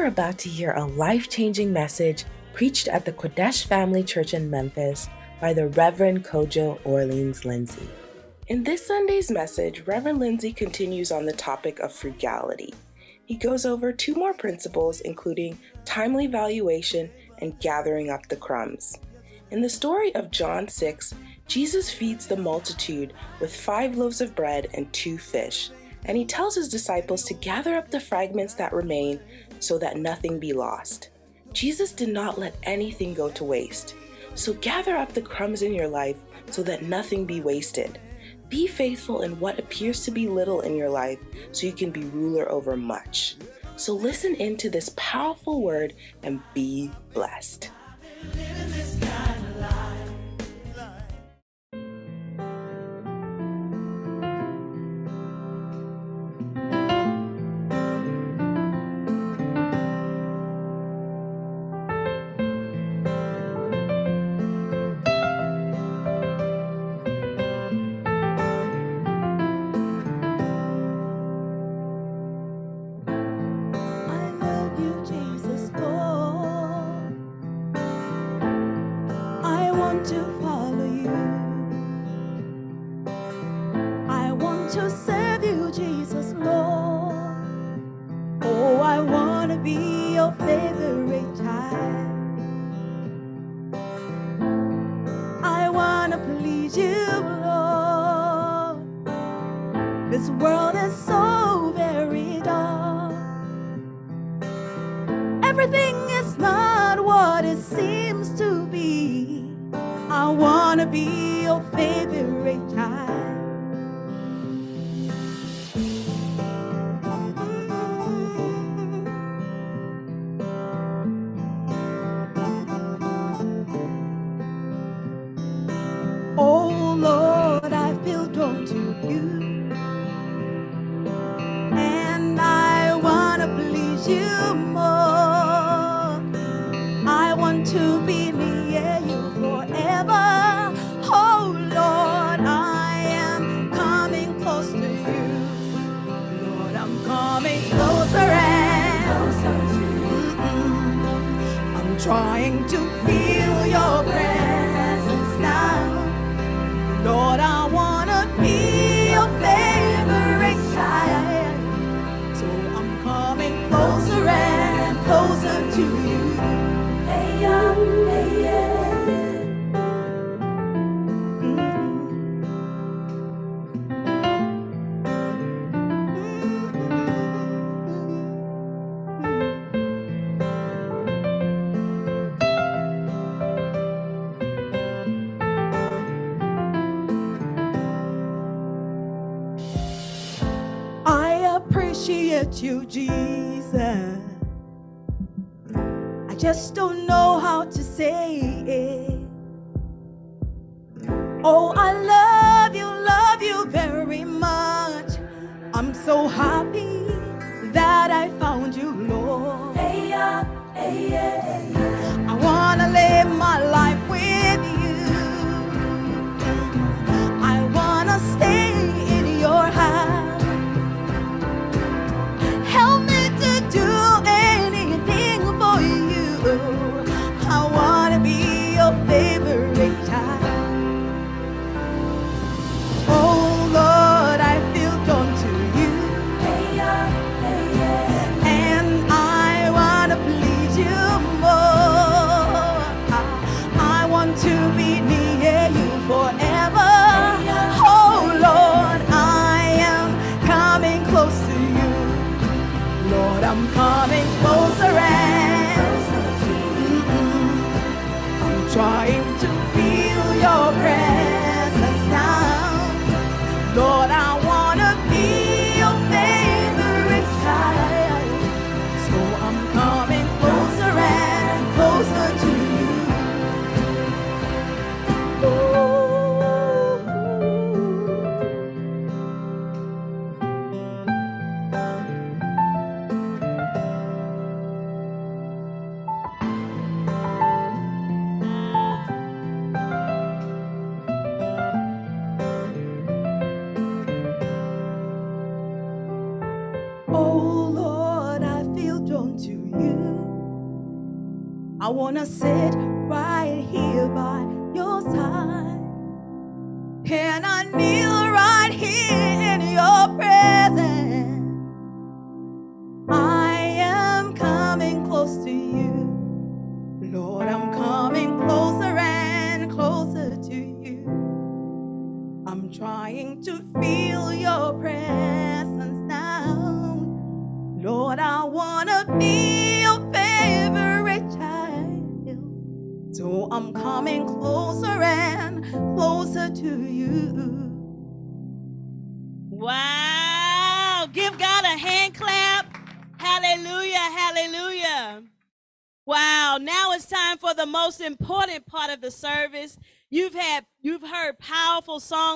are about to hear a life changing message preached at the Qodesh Family Church in Memphis by the Reverend Kojo Orleans Lindsay. In this Sunday's message, Reverend Lindsay continues on the topic of frugality. He goes over two more principles, including timely valuation and gathering up the crumbs. In the story of John 6, Jesus feeds the multitude with five loaves of bread and two fish, and he tells his disciples to gather up the fragments that remain so that nothing be lost. Jesus did not let anything go to waste. So gather up the crumbs in your life so that nothing be wasted. Be faithful in what appears to be little in your life so you can be ruler over much. So listen into this powerful word and be blessed. more. I want to be near you forever. Oh Lord, I am coming close to you. Lord, I'm coming closer and closer to you. I'm trying to feel your presence. Appreciate you, Jesus. Just don't know how to say it. Oh, I love you, love you very much. I'm so happy that I found you, Lord. Hey, yeah, hey, yeah, hey, yeah. I wanna live my life with you. Want to sit right here by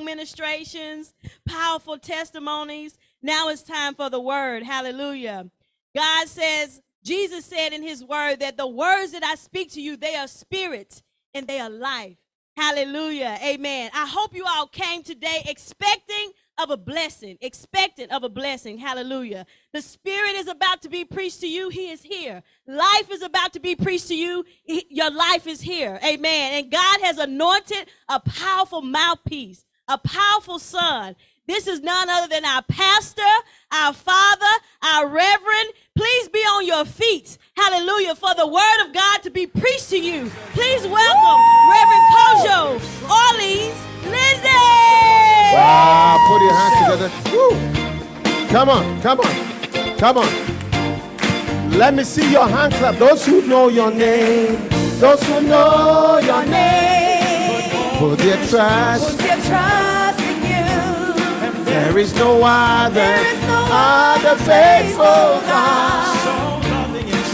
ministrations, powerful testimonies. Now it's time for the word. Hallelujah. God says, Jesus said in his word that the words that I speak to you, they are spirit and they are life. Hallelujah. Amen. I hope you all came today expecting of a blessing, expectant of a blessing. Hallelujah. The Spirit is about to be preached to you. He is here. Life is about to be preached to you. He, your life is here. Amen. And God has anointed a powerful mouthpiece, a powerful son. This is none other than our pastor, our father, our reverend. Please be on your feet. Hallelujah. For the word of God to be preached to you. Please welcome Reverend Kojo Orleans Lindsay. Wow, put your hands together. Woo. Come on, come on, come on. Let me see your hand clap. Those who know your name, those who know your name, put their trust. Put your trust in you. There is no other, There is no other faithful God,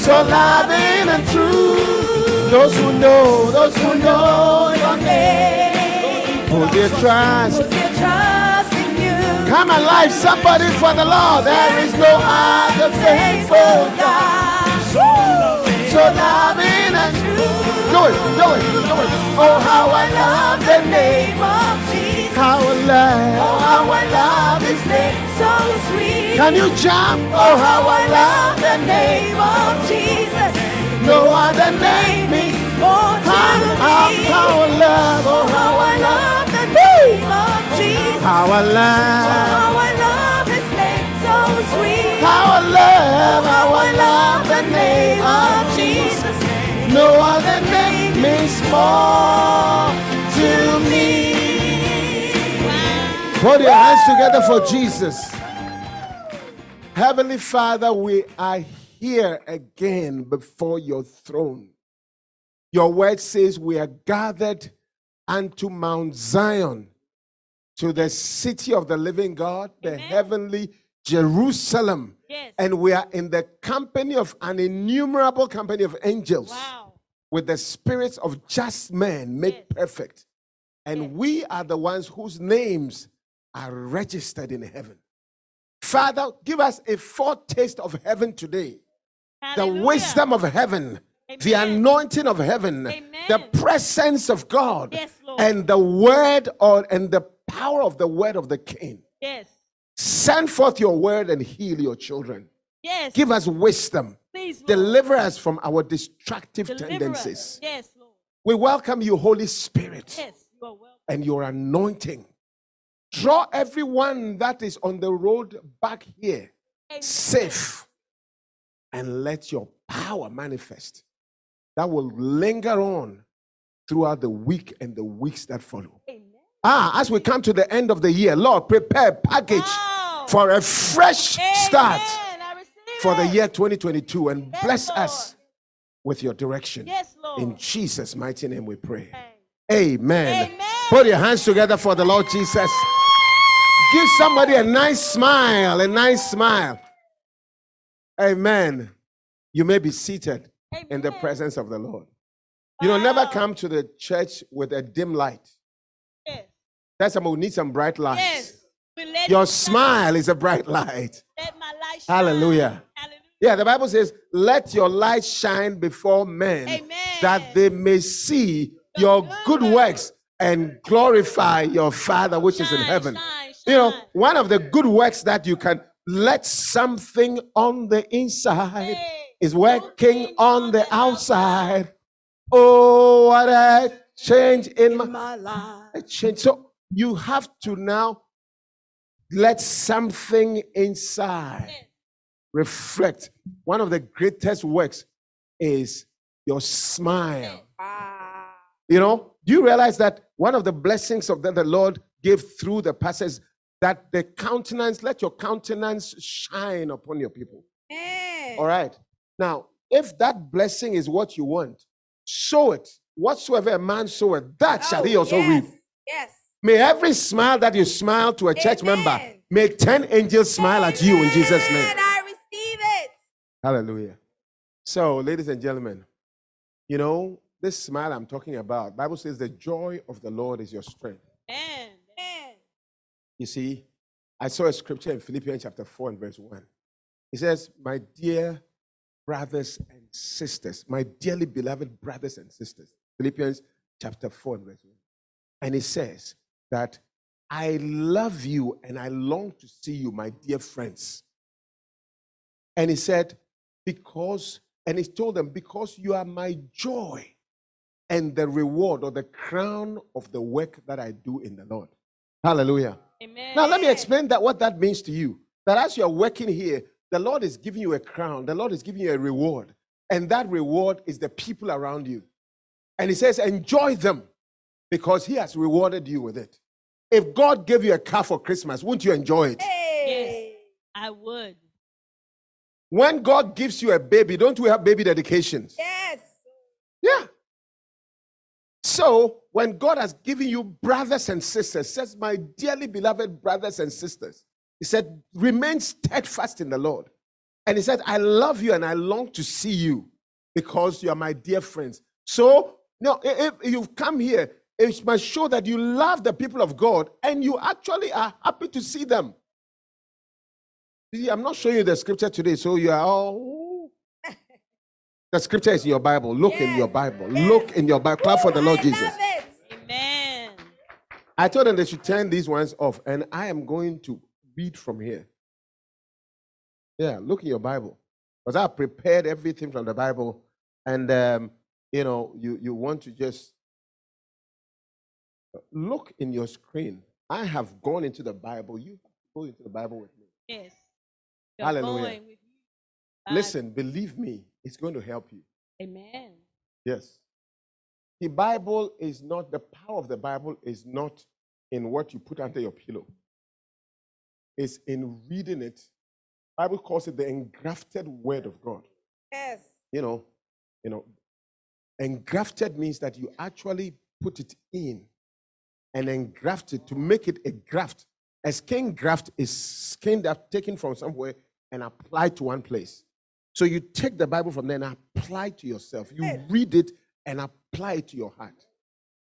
so loving and true. Those who know, those who know your name, put their trust. Put your trust in you. Come alive, somebody for the Lord. There is no other faithful God. So loving and true. Do it, do it, do it. Oh, how I love the name of Jesus. How I love, oh, how I love His name. So sweet. Can you jump? Oh, how I love the name of Jesus. no other name is. More to me. how I love, oh, How I love the name of Jesus. how I love. Oh, how I love His name. So sweet. How I love, how I love the name of Jesus. No other name means more to me. Put your hands together for Jesus. Heavenly Father, we are here again before your throne. Your word says we are gathered unto Mount Zion, to the city of the living God, the Amen. heavenly Jerusalem. Yes. And we are in the company of an innumerable company of angels Wow. with the spirits of just men made Yes. perfect. And Yes. we are the ones whose names are registered in heaven. Father, give us a foretaste of heaven today. The wisdom of heaven, the anointing of heaven, Amen. the presence of God, and the word or and the power of the word of the king. Yes. Send forth your word and heal your children. Yes. Give us wisdom. Please, Deliver us from our destructive Deliver us. tendencies. Yes, Lord. We welcome you, Holy Spirit, Yes, you are welcome. and your anointing. Draw everyone that is on the road back here Amen. safe and let your power manifest that will linger on throughout the week and the weeks that follow. Amen. Ah, as we come to the end of the year, Lord, prepare package Wow. For a fresh start Amen. For the year 2022 and Yes, bless Lord. us with your direction. Yes, Lord. In Jesus' mighty name we pray. Amen. Amen. Amen. Put your hands together for the Lord Jesus. Give somebody a nice smile, a nice smile. Amen. You may be seated in the presence of the Lord. You know, never oh. come to the church with a dim light. Yes. That's somebody who needs some bright lights. Yes. Your smile is a bright light. Let my light shine. Hallelujah. Hallelujah. Yeah, the Bible says, let your light shine before men Amen. that they may see your good works and glorify your Father which is in heaven. shine, You know, one of the good works that you can let something on the inside Hey, is working on the outside Oh, what a change in, In my, my life. change. So you have to now let something inside reflect. One of the greatest works is your smile. You know, do you realize that one of the blessings of that the Lord gave through the passage that the countenance, let your countenance shine upon your people. All right. Now, if that blessing is what you want, sow it. Whatsoever a man soweth, that shall he Oh, also yes. reap. Yes. May every smile that you smile to a church member, make 10 angels smile at you in Jesus' name. Amen. I receive it. Hallelujah. So, ladies and gentlemen, you know, this smile I'm talking about, Bible says the joy of the Lord is your strength. Amen. Amen. You see, I saw a scripture in Philippians chapter 4 and verse 1. It says, My dear brothers and sisters, my dearly beloved brothers and sisters. Philippians chapter 4 and verse 1. And it says that I love you and I long to see you, my dear friends. And he said, Because, and he told them, Because you are my joy and the reward or the crown of the work that I do in the Lord. Hallelujah. Amen. Now, let me explain that what that means to you. That as you're working here, the Lord is giving you a crown, the Lord is giving you a reward, and that reward is the people around you. And He says, enjoy them because He has rewarded you with it. If God gave you a car for Christmas, wouldn't you enjoy it? Hey. I would. When God gives you a baby, don't we have baby dedications? Yes. Yeah. So when God has given you brothers and sisters, says, My dearly beloved brothers and sisters, He said, remain steadfast in the Lord. And He said, I love you and I long to see you because you are my dear friends. So, no, if you've come here, it must show that you love the people of God and you actually are happy to see them. You see, I'm not showing you the scripture today, so you are all. The scripture is in your Bible. Look in your Bible. Yes. Look in your Bible. Clap for the Lord I Jesus. love it. Amen. I told them they should turn these ones off, and I am going to read from here. Yeah, look in your Bible. Because I prepared everything from the Bible, and um, you know, you, you want to just look in your screen. I have gone into the Bible. You go into the Bible with me. Yes. You're Hallelujah. going with you. Listen, believe me, it's going to help you. Amen. Yes. The Bible is not, the power of the Bible is not in what you put under your pillow. It's in reading it. Bible calls it the engrafted word of God. Yes. You know, you know, engrafted means that you actually put it in and engraft it to make it a graft. A skin graft is skin that taken from somewhere and applied to one place. So you take the Bible from there and apply it to yourself. You read it and apply it to your heart.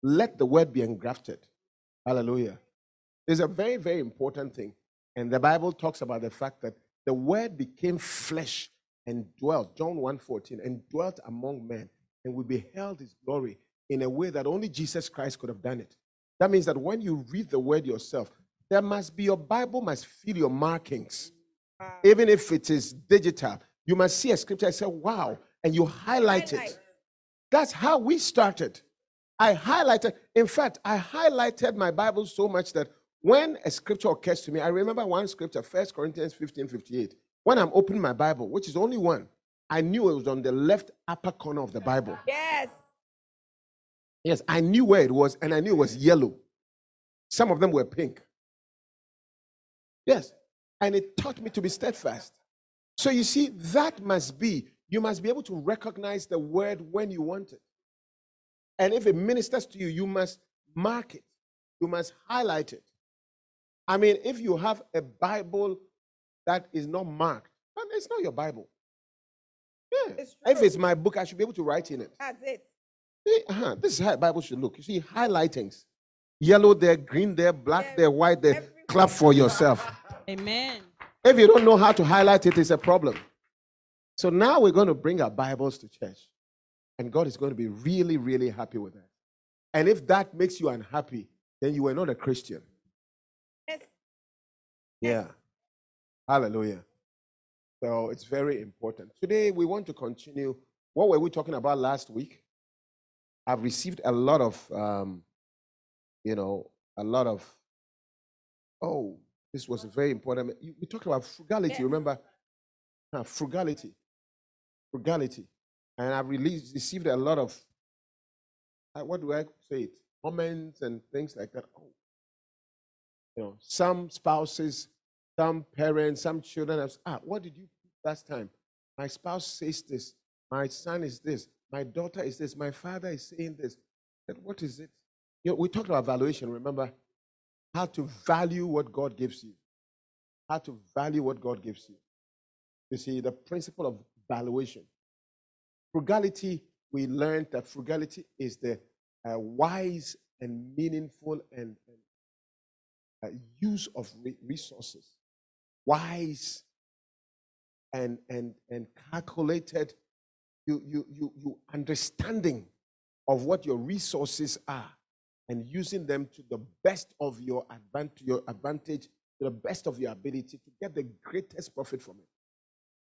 Let the word be engrafted. Hallelujah. It's a very, very important thing. And the Bible talks about the fact that the word became flesh and dwelt, John 1:14, and dwelt among men, and we beheld his glory in a way that only Jesus Christ could have done it. That means that when you read the word yourself, there must be your Bible must feel your markings. Wow. Even if it is digital, you must see a scripture and say, wow, and you highlight it. That's how we started. I highlighted, in fact, I highlighted my Bible so much that when a scripture occurs to me, I remember one scripture, 1 Corinthians 15 58. When I'm opening my Bible, which is only one, I knew it was on the left upper corner of the Bible. Yes. Yes, I knew where it was, and I knew it was yellow. Some of them were pink. Yes, and it taught me to be steadfast. So you see, that must be, you must be able to recognize the word when you want it. And if it ministers to you, you must mark it, you must highlight it. I mean, if you have a Bible that is not marked, it's not your Bible. Yeah. It's If it's my book, I should be able to write in it. That's it. See, uh-huh, This is how a Bible should look. You see, highlightings. Yellow there, green there, black Yeah, there, white there. everywhere. Clap for yourself. Amen. If you don't know how to highlight it, it's a problem. So now we're going to bring our Bibles to church. And God is going to be really, really happy with that. And if that makes you unhappy, then you are not a Christian. Yes. Yeah. Hallelujah. So it's very important. Today we want to continue. What were we talking about last week? I've received a lot of, um, you know, a lot of, oh, this was very important. You, you talked about frugality, yeah. remember? Huh, frugality. Frugality. And I've released, received a lot of, uh, what do I say it? Comments and things like that. Oh. You know, some spouses, some parents, some children have ah, what did you last time? My spouse says this. My son is this. My daughter is this. My father is saying this. But what is it? You know, we talked about valuation, remember? How to value what God gives you. How to value what God gives you. You see, the principle of valuation. Frugality, we learned that frugality is the uh, wise and meaningful and, and uh, use of re- resources. Wise and, and, and calculated you, you, you, you understanding of what your resources are and using them to the best of your advantage, your advantage, to the best of your ability to get the greatest profit from it.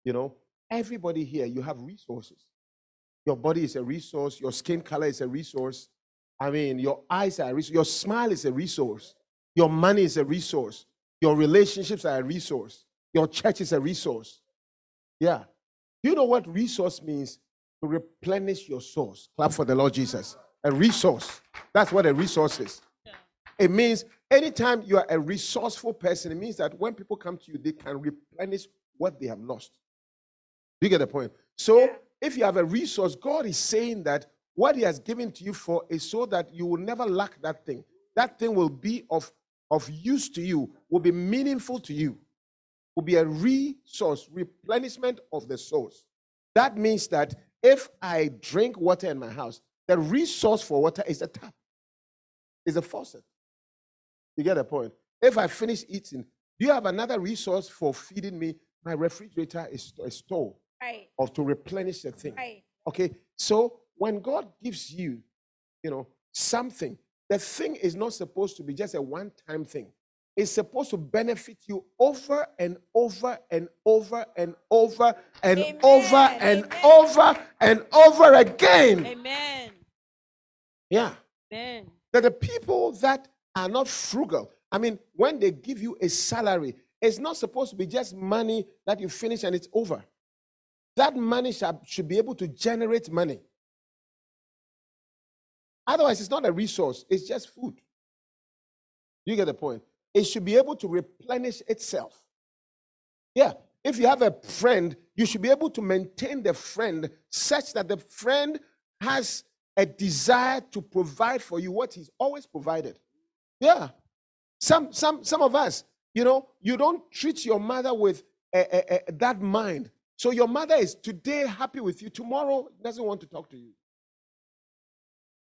You know, everybody here, you have resources. Your body is a resource, your skin color is a resource. I mean, your eyes are a resource, your smile is a resource, your money is a resource, your relationships are a resource, your church is a resource. Yeah. Do you know what resource means? To replenish your source. Clap for the Lord Jesus. A resource. That's what a resource is. It means anytime you are a resourceful person, it means that when people come to you, they can replenish what they have lost. Do you get the point? So, if you have a resource, God is saying that what He has given to you for is so that you will never lack that thing. That thing will be of, of use to you, will be meaningful to you will be a resource, replenishment of the source. That means that if I drink water in my house, the resource for water is a tap, is a faucet. You get the point? If I finish eating, do you have another resource for feeding me? My refrigerator is a store right. of to replenish the thing. Right. Okay, so when God gives you, you know, something, the thing is not supposed to be just a one-time thing is supposed to benefit you over and over and over and over and Amen. over and Amen. over and over again. Amen. Yeah. Amen. That the people that are not frugal, I mean, when they give you a salary, it's not supposed to be just money that you finish and it's over. That money should, should be able to generate money. Otherwise, it's not a resource, it's just food. You get the point? It should be able to replenish itself. Yeah, if you have a friend, you should be able to maintain the friend such that the friend has a desire to provide for you what he's always provided. Yeah. Some some some of us, you know, you don't treat your mother with a, a, that mind. So your mother is today happy with you, tomorrow doesn't want to talk to you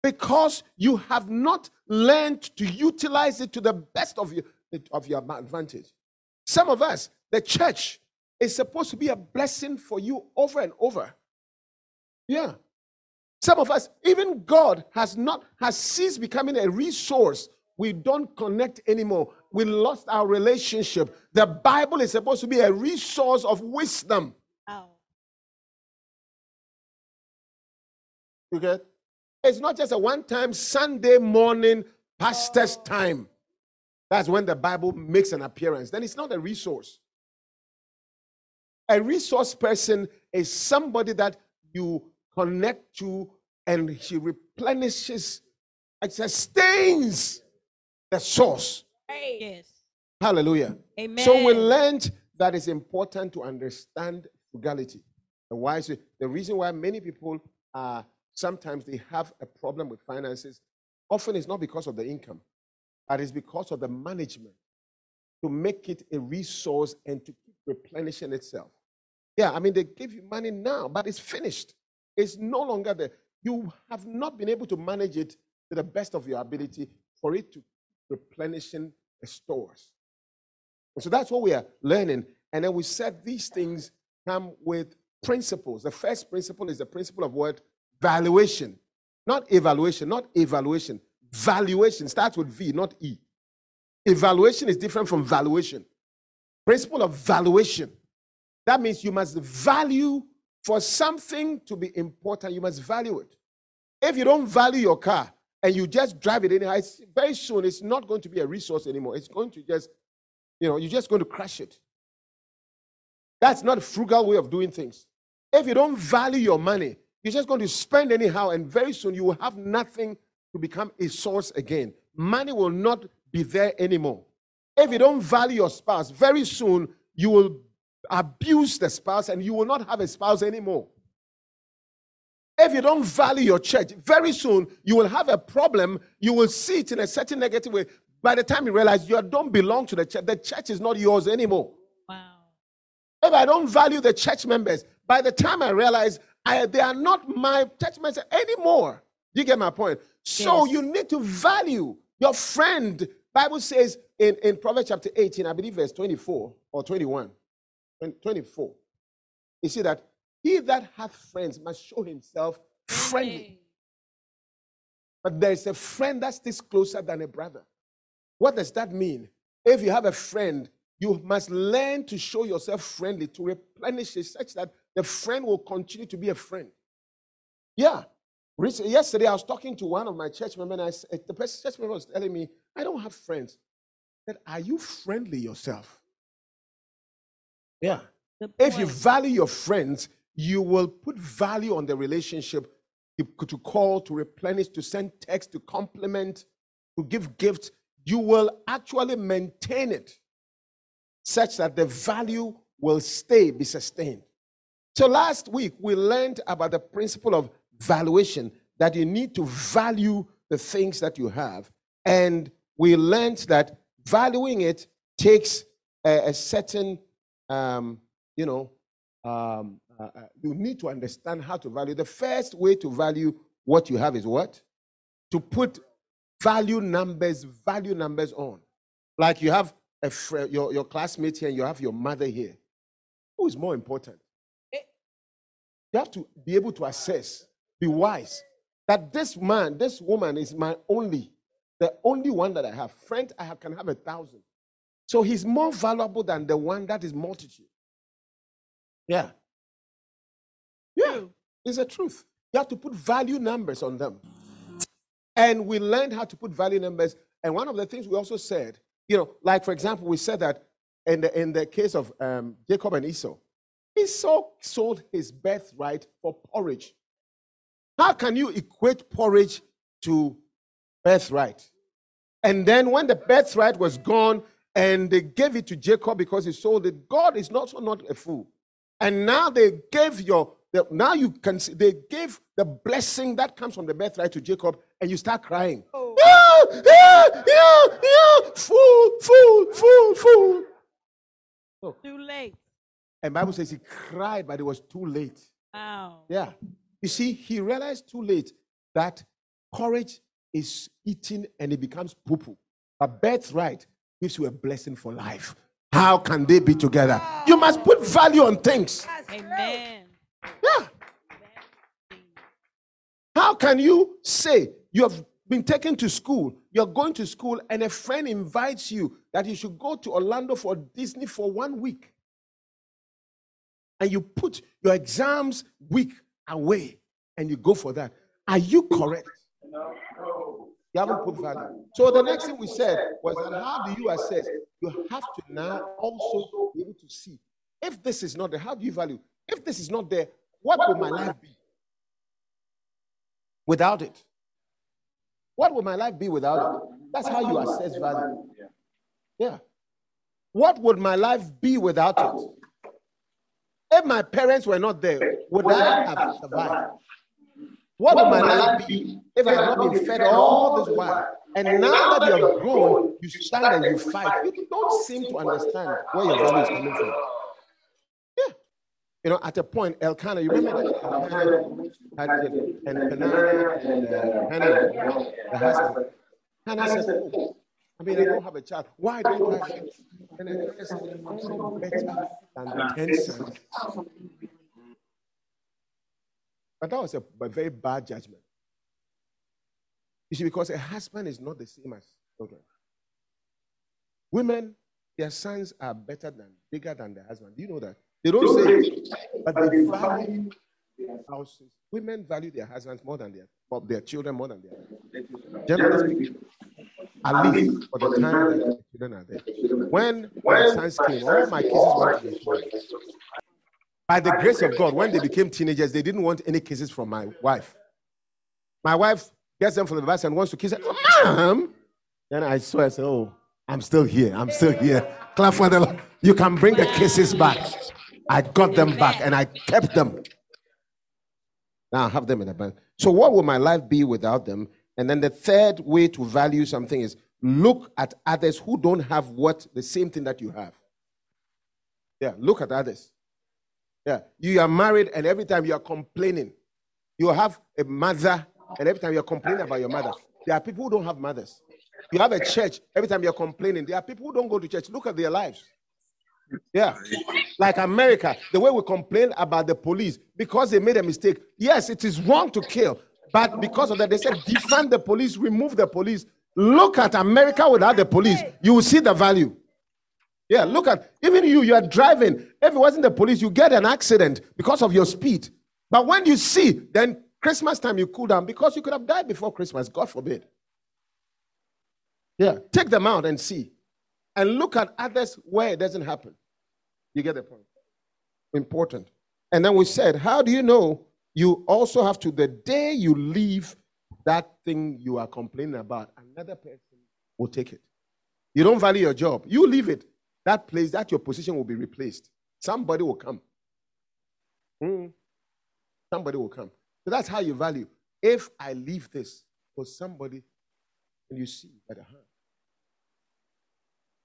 because you have not learned to utilize it to the best of your, of your advantage. Some of us, the church, is supposed to be a blessing for you over and over. Yeah. Some of us, even God has not has ceased becoming a resource. We don't connect anymore. We lost our relationship. The Bible is supposed to be a resource of wisdom. Oh. You get? It's not just a one time Sunday morning pastor's time. That's when the Bible makes an appearance. Then it's not a resource. A resource person is somebody that you connect to and she replenishes and sustains the source. Yes. Hallelujah. Amen. So we learned that it's important to understand frugality. The why the reason why many people are sometimes they have a problem with finances often it's not because of the income, but it's because of the management to make it a resource and to keep replenishing itself. Yeah, I mean, they give you money now, but it's finished. It's no longer there. You have not been able to manage it to the best of your ability for it to replenishing the stores. And so that's what we are learning. And then we said these things come with principles. The first principle is the principle of what? Valuation. Not evaluation, not evaluation. Valuation starts with V, not E. Evaluation is different from valuation. Principle of valuation. That means you must value for something to be important, you must value it. If you don't value your car and you just drive it anyhow, very soon it's not going to be a resource anymore. It's going to just, you know, you're just going to crash it. That's not a frugal way of doing things. If you don't value your money, you're just going to spend anyhow, and very soon you will have nothing to become a source again. Money will not be there anymore. If you don't value your spouse, very soon you will abuse the spouse and you will not have a spouse anymore. If you don't value your church, very soon you will have a problem. You will see it in a certain negative way. By the time you realize you don't belong to the church, the church is not yours anymore. Wow. If I don't value the church members, by the time I realize I, they are not my church members anymore. You get my point? So Yes. you need to value your friend. Bible says in, in Proverbs chapter 18, I believe verse 24 or 21, 24. You see that he that hath friends must show himself friendly. But there is a friend that sticks closer than a brother. What does that mean? If you have a friend, you must learn to show yourself friendly, to replenish it such that the friend will continue to be a friend. Yeah. Recent- Yesterday, I was talking to one of my church members, and I, s- the person- church member was telling me, I don't have friends. I said, Are you friendly yourself? Yeah. If you value your friends, you will put value on the relationship to, to call, to replenish, to send text, to compliment, to give gifts. You will actually maintain it such that the value will stay, be sustained. So last week, we learned about the principle of valuation that you need to value the things that you have. And we learned that valuing it takes a, a certain, um, you know, um, uh, uh, you need to understand how to value. The first way to value what you have is what? To put value numbers, value numbers on. Like you have a fr- your, your classmate here and you have your mother here. Who is more important? You have to be able to assess, be wise, that this man, this woman is my only, the only one that I have. Friend, I have, can have a thousand. So he's more valuable than the one that is multitude. Yeah. Yeah. It's a truth. You have to put value numbers on them. And we learned how to put value numbers. And one of the things we also said, you know, like for example, we said that in the, in the case of um, Jacob and Esau, Esau sold his birthright for porridge. How can you equate porridge to birthright? And then when the birthright was gone and they gave it to Jacob because he sold it, God is also not a fool. And now they gave your, now you can see, they gave the blessing that comes from the birthright to Jacob and you start crying. Oh. ah, yeah, yeah, fool, fool, fool, fool. Too late. And Bible says he cried, but it was too late. Wow. Yeah. You see, he realized too late that courage is eaten and it becomes poo poo. But birthright gives you a blessing for life. How can they be together? You must put value on things. Amen. Yeah. How can you say you have been taken to school, you're going to school, and a friend invites you that you should go to Orlando for Disney for one week? And you put your exams week away and you go for that. Are you correct? You haven't put value. So the next thing we said was that how do you assess? You have to now also be able to see if this is not there, how do you value? If this is not there, what will my life be without it? What will my life be without it? That's how you assess value. Yeah. What would my life be without it? If my parents were not there, would I have survived? What would my life be if I had not been fed all this while? And now that you have grown, you stand and you fight. You don't seem to understand where your value is coming from. Yeah. You know, at a point, Elkanah, you remember that had and Peninnah and uh, Hannah, the husband. Hannah said, "Oh, I mean, I don't have a child. Why don't I? have it?" And said, I'm better than the ten sons. But that was a, a very bad judgment. You see, because a husband is not the same as children. Women, their sons are better than, bigger than their husband. Do you know that? They don't say it, but they value their houses. Women value their husbands more than their their children more than their generally speaking. At least for the time that the children are there. When my sons came, all my kisses went to the By the grace of God, when they became teenagers, they didn't want any kisses from my wife. My wife gets them from the bus and wants to kiss them. Mom! Then I saw I said, Oh, I'm still here. I'm still here. Clap for the Lord. You can bring the kisses back. I got them back and I kept them. Now I have them in the bank. So, what will my life be without them? And then the third way to value something is look at others who don't have what the same thing that you have. Yeah, look at others. Yeah, you are married, and every time you are complaining, you have a mother, and every time you're complaining about your mother, there are people who don't have mothers. You have a church, every time you're complaining, there are people who don't go to church. Look at their lives. Yeah. Like America, the way we complain about the police because they made a mistake. Yes, it is wrong to kill, but because of that, they said defund the police, remove the police. Look at America without the police, you will see the value. Yeah, look at even you, you are driving. If it wasn't the police, you get an accident because of your speed. But when you see, then Christmas time you cool down because you could have died before Christmas, God forbid. Yeah, take them out and see. And look at others where it doesn't happen. You get the point? Important. And then we said, how do you know you also have to, the day you leave that thing you are complaining about, another person will take it. You don't value your job. You leave it. That place, that your position will be replaced. Somebody will come. Mm. Somebody will come. So that's how you value. If I leave this for somebody, and you see by the hand.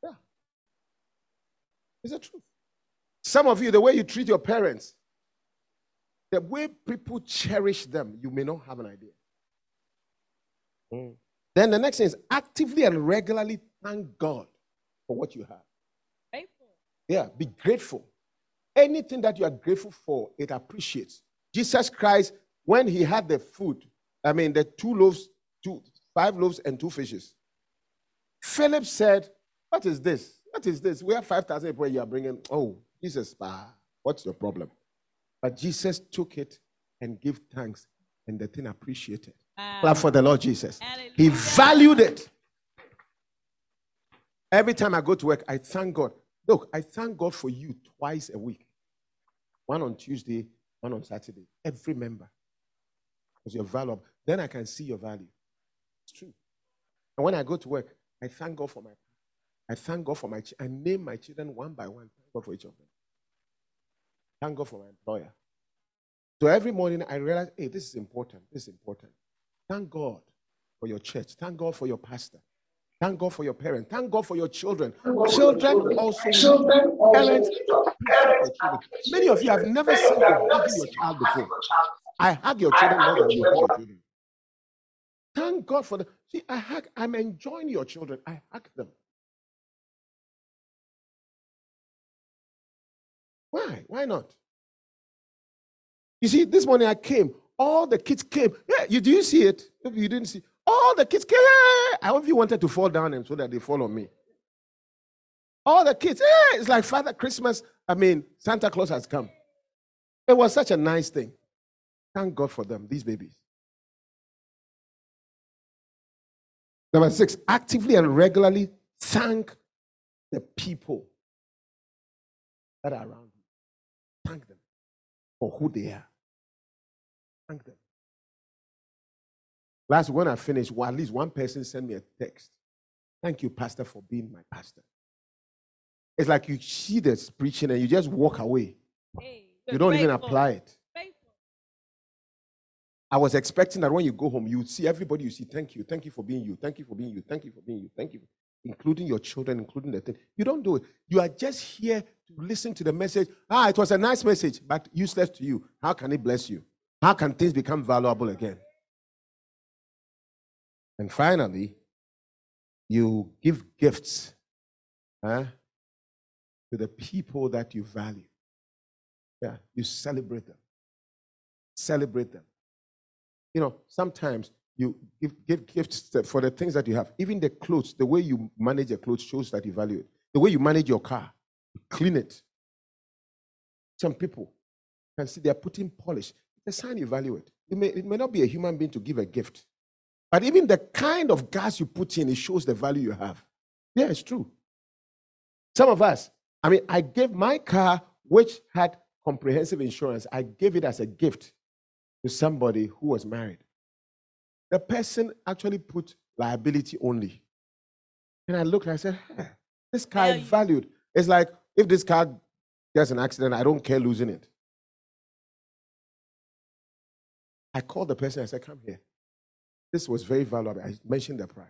Yeah. It's the truth. Some of you, the way you treat your parents, the way people cherish them, you may not have an idea. Mm. Then the next thing is actively and regularly thank God for what you have. Grateful. Yeah, be grateful. Anything that you are grateful for, it appreciates. Jesus Christ, when he had the food, I mean, the two loaves, two, five loaves and two fishes, Philip said, What is this? What is this? We have 5,000 people you are bringing. Oh, Jesus, ah, what's your problem? But Jesus took it and gave thanks, and the thing appreciated. Um, Clap for the Lord Jesus. Hallelujah. He valued it. Every time I go to work, I thank God. Look, I thank God for you twice a week. One on Tuesday, one on Saturday. Every member. Because you're valuable. Then I can see your value. It's true. And when I go to work, I thank God for my I thank God for my I name my children one by one. Thank God for each of them. Thank God for my employer. So every morning I realize, hey, this is important. This is important. Thank God for your church. Thank God for your pastor. Thank God for your parents. Thank God for your children. Children also. Children parents. Many of you have never seen your child before. I hug your children more than you hug your children. Thank God for the. See, I hug. I'm enjoying your children. I hug them. Why? Why not? You see, this morning I came. All the kids came. Yeah, you do you see it? If you didn't see, all the kids came. I hope you wanted to fall down and so that they follow me. All the kids, yeah, it's like Father Christmas. I mean, Santa Claus has come. It was such a nice thing. Thank God for them, these babies. Number six, actively and regularly thank the people that are around. Thank them for who they are. Thank them. Last when I finished, well, at least one person sent me a text. Thank you, Pastor, for being my pastor. It's like you see this preaching and you just walk away. Hey, you don't even apply it. Faithful. I was expecting that when you go home, you would see everybody you see, thank you, thank you for being you, thank you for being you, thank you for being you, thank you including your children, including the thing. You don't do it. You are just here to listen to the message. Ah, it was a nice message, but useless to you. How can it bless you? How can things become valuable again? And finally, you give gifts huh, to the people that you value. Yeah, you celebrate them. Celebrate them. You know, sometimes you give, give gifts for the things that you have. Even the clothes, the way you manage your clothes shows that you value it. The way you manage your car, you clean it. Some people can see they're putting polish. A sign you value it. it may, it may not be a human being to give a gift. But even the kind of gas you put in, it shows the value you have. Yeah, it's true. Some of us, I mean, I gave my car, which had comprehensive insurance, I gave it as a gift to somebody who was married. The person actually put liability only. And I looked and I said, hey, this car is valued. It's like if this car gets an accident, I don't care losing it. I called the person, I said, Come here. This was very valuable. I mentioned the price.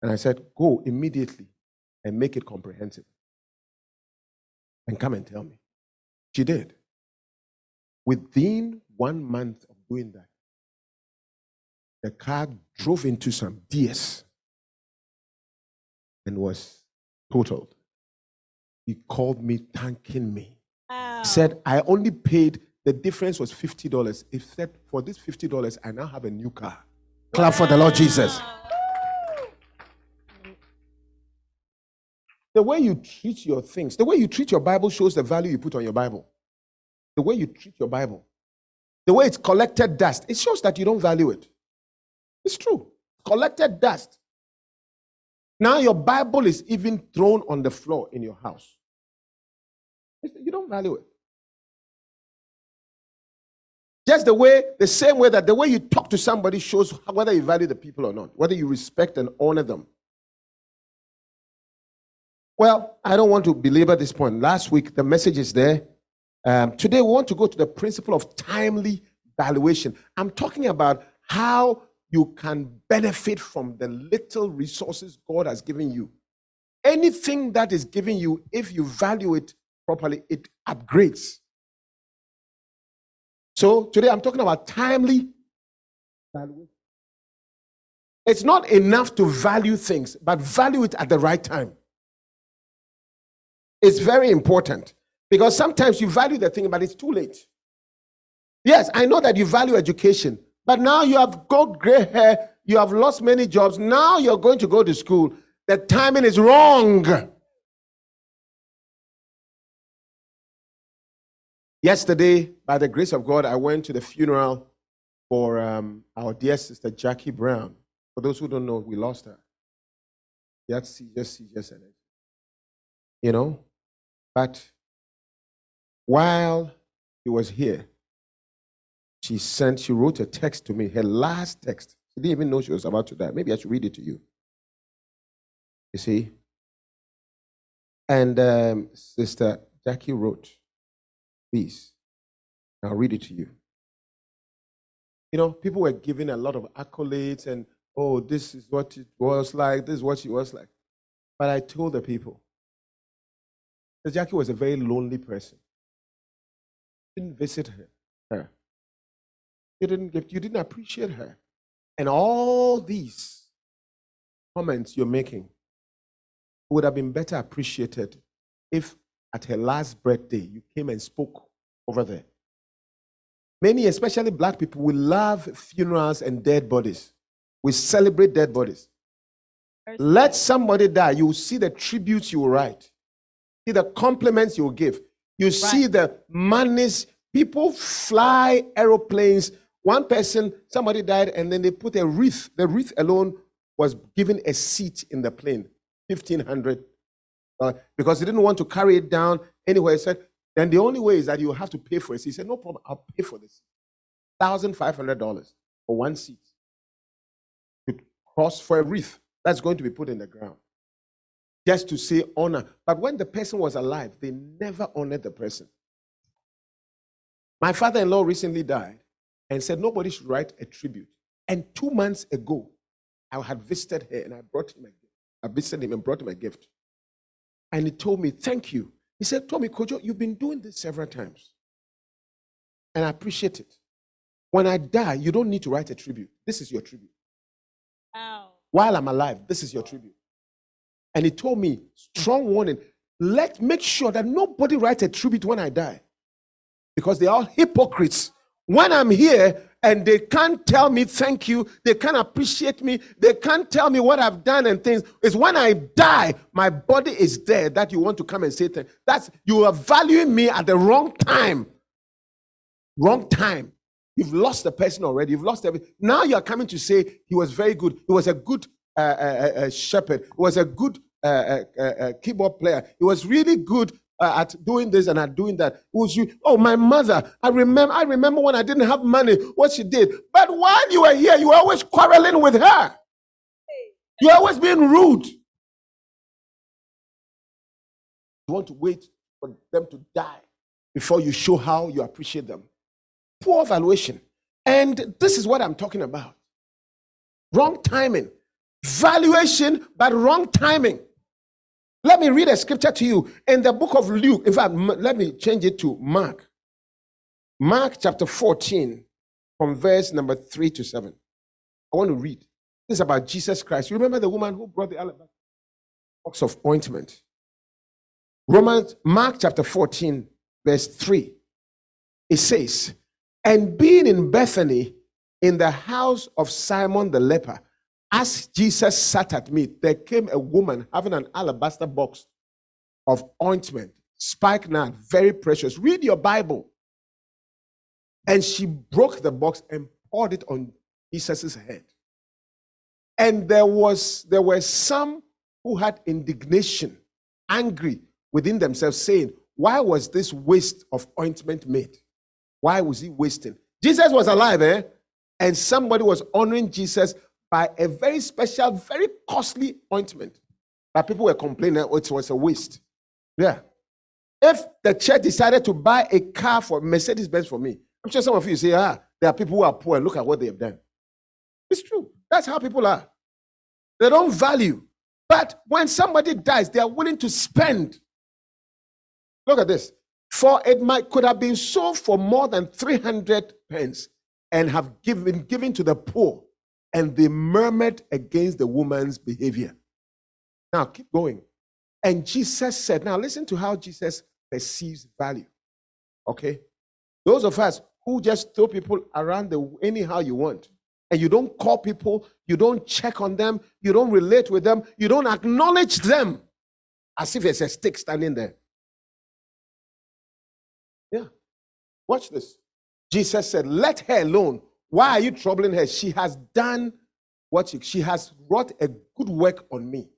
And I said, Go immediately and make it comprehensive. And come and tell me. She did. Within one month of doing that, the car drove into some DS and was totaled. He called me thanking me. Wow. Said, I only paid, the difference was $50. He said, for this $50, I now have a new car. Clap for the Lord Jesus. The way you treat your things, the way you treat your Bible shows the value you put on your Bible. The way you treat your Bible, the way it's collected dust, it shows that you don't value it. It's true. Collected dust. Now your Bible is even thrown on the floor in your house. You don't value it. Just the way, the same way that the way you talk to somebody shows whether you value the people or not, whether you respect and honor them. Well, I don't want to belabor this point. Last week, the message is there. Um, today, we want to go to the principle of timely valuation. I'm talking about how you can benefit from the little resources God has given you. Anything that is given you, if you value it properly, it upgrades. So today I'm talking about timely valuation. It's not enough to value things, but value it at the right time. It's very important because sometimes you value the thing, but it's too late. Yes, I know that you value education, but now you have got gray hair, you have lost many jobs. Now you're going to go to school. The timing is wrong. Yesterday, by the grace of God, I went to the funeral for um, our dear sister Jackie Brown. For those who don't know, we lost her. She had seizure, seizures, and you know. But while he was here, she sent, she wrote a text to me, her last text. She didn't even know she was about to die. Maybe I should read it to you. You see? And um, Sister Jackie wrote, please, I'll read it to you. You know, people were giving a lot of accolades and, oh, this is what it was like, this is what she was like. But I told the people, Jackie was a very lonely person. Didn't visit her. her. You didn't give, you didn't appreciate her. And all these comments you're making would have been better appreciated if at her last birthday you came and spoke over there. Many, especially black people, will love funerals and dead bodies. We celebrate dead bodies. Let somebody die, you will see the tributes you will write, see the compliments you will give. You right. see the monies. People fly aeroplanes one person, somebody died, and then they put a wreath. The wreath alone was given a seat in the plane, 1500 uh, because he didn't want to carry it down anywhere. He said, then the only way is that you have to pay for it. He said, no problem, I'll pay for this. $1,500 for one seat. To cross for a wreath that's going to be put in the ground. Just to say honor. But when the person was alive, they never honored the person. My father in law recently died and said nobody should write a tribute. And two months ago, I had visited her and I brought him a gift. I visited him and brought him a gift. And he told me, Thank you. He said, Tommy Kojo, you've been doing this several times. And I appreciate it. When I die, you don't need to write a tribute. This is your tribute. Ow. While I'm alive, this is your tribute. And he told me, strong warning, let make sure that nobody writes a tribute when I die. Because they're all hypocrites when I'm here and they can't tell me thank you, they can't appreciate me, they can't tell me what I've done and things, is when I die, my body is there that you want to come and say thank. That's you are valuing me at the wrong time. Wrong time. You've lost the person already. You've lost everything. Now you are coming to say he was very good. He was a good uh, uh, uh, uh shepherd. He was a good uh, uh, keyboard player. He was really good Uh, at doing this and at doing that. Was you. Oh, my mother. I remember. I remember when I didn't have money. What she did. But while you were here, you were always quarreling with her. You're always being rude. You want to wait for them to die before you show how you appreciate them. Poor valuation. And this is what I'm talking about. Wrong timing. Valuation, but wrong timing. Let me read a scripture to you in the book of Luke. In fact, let me change it to Mark. Mark chapter 14, from verse number 3 to 7. I want to read. This is about Jesus Christ. You remember the woman who brought the alabaster box of ointment? Romans, Mark chapter 14, verse 3. It says, And being in Bethany, in the house of Simon the leper, as Jesus sat at meat, there came a woman having an alabaster box of ointment, spikenard, very precious. Read your Bible. And she broke the box and poured it on Jesus' head. And there was there were some who had indignation, angry within themselves, saying, Why was this waste of ointment made? Why was he wasting? Jesus was alive, eh? And somebody was honoring Jesus by a very special, very costly ointment. But people were complaining it was a waste. Yeah. If the church decided to buy a car for Mercedes Benz for me, I'm sure some of you say, ah, there are people who are poor and look at what they have done. It's true. That's how people are. They don't value. But when somebody dies, they are willing to spend. Look at this. For it might could have been sold for more than 300 pence and have given given to the poor and they murmured against the woman's behavior. Now, keep going. And Jesus said, Now listen to how Jesus perceives value. Okay? Those of us who just throw people around the anyhow you want, and you don't call people, you don't check on them, you don't relate with them, you don't acknowledge them as if there's a stick standing there. Yeah. Watch this. Jesus said, Let her alone. Why are you troubling her? She has done what she, she has wrought a good work on me.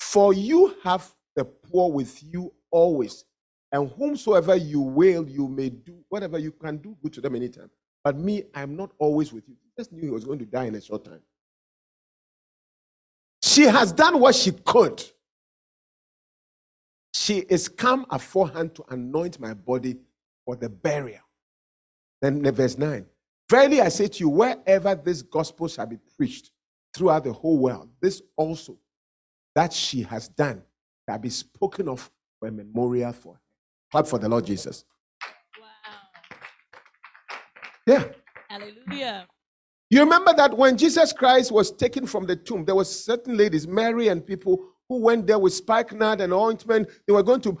For you have the poor with you always, and whomsoever you will, you may do whatever you can do good to them anytime. But me, I'm not always with you. Just knew he was going to die in a short time. She has done what she could. She is come aforehand to anoint my body for the burial. Then verse 9. Verily I say to you, wherever this gospel shall be preached throughout the whole world, this also that she has done shall be spoken of for a memorial for her. Clap for the Lord Jesus. Wow. Yeah. Hallelujah. You remember that when Jesus Christ was taken from the tomb, there were certain ladies, Mary and people, who went there with spikenard and ointment. They were going to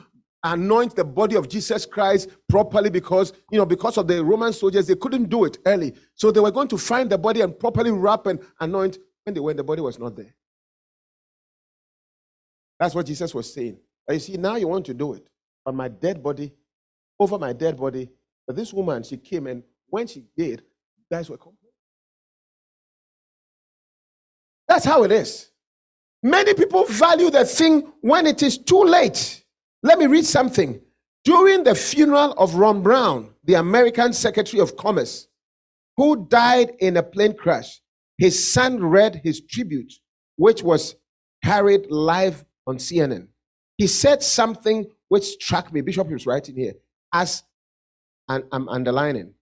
anoint the body of Jesus Christ properly because, you know, because of the Roman soldiers, they couldn't do it early. So they were going to find the body and properly wrap and anoint when they went, the body was not there. That's what Jesus was saying. But you see, now you want to do it on my dead body, over my dead body. But this woman, she came and when she did, guys were complaining. That's how it is. Many people value the thing when it is too late. Let me read something. During the funeral of Ron Brown, the American Secretary of Commerce, who died in a plane crash, his son read his tribute, which was carried live on CNN. He said something which struck me. Bishop is writing here, as and I'm underlining.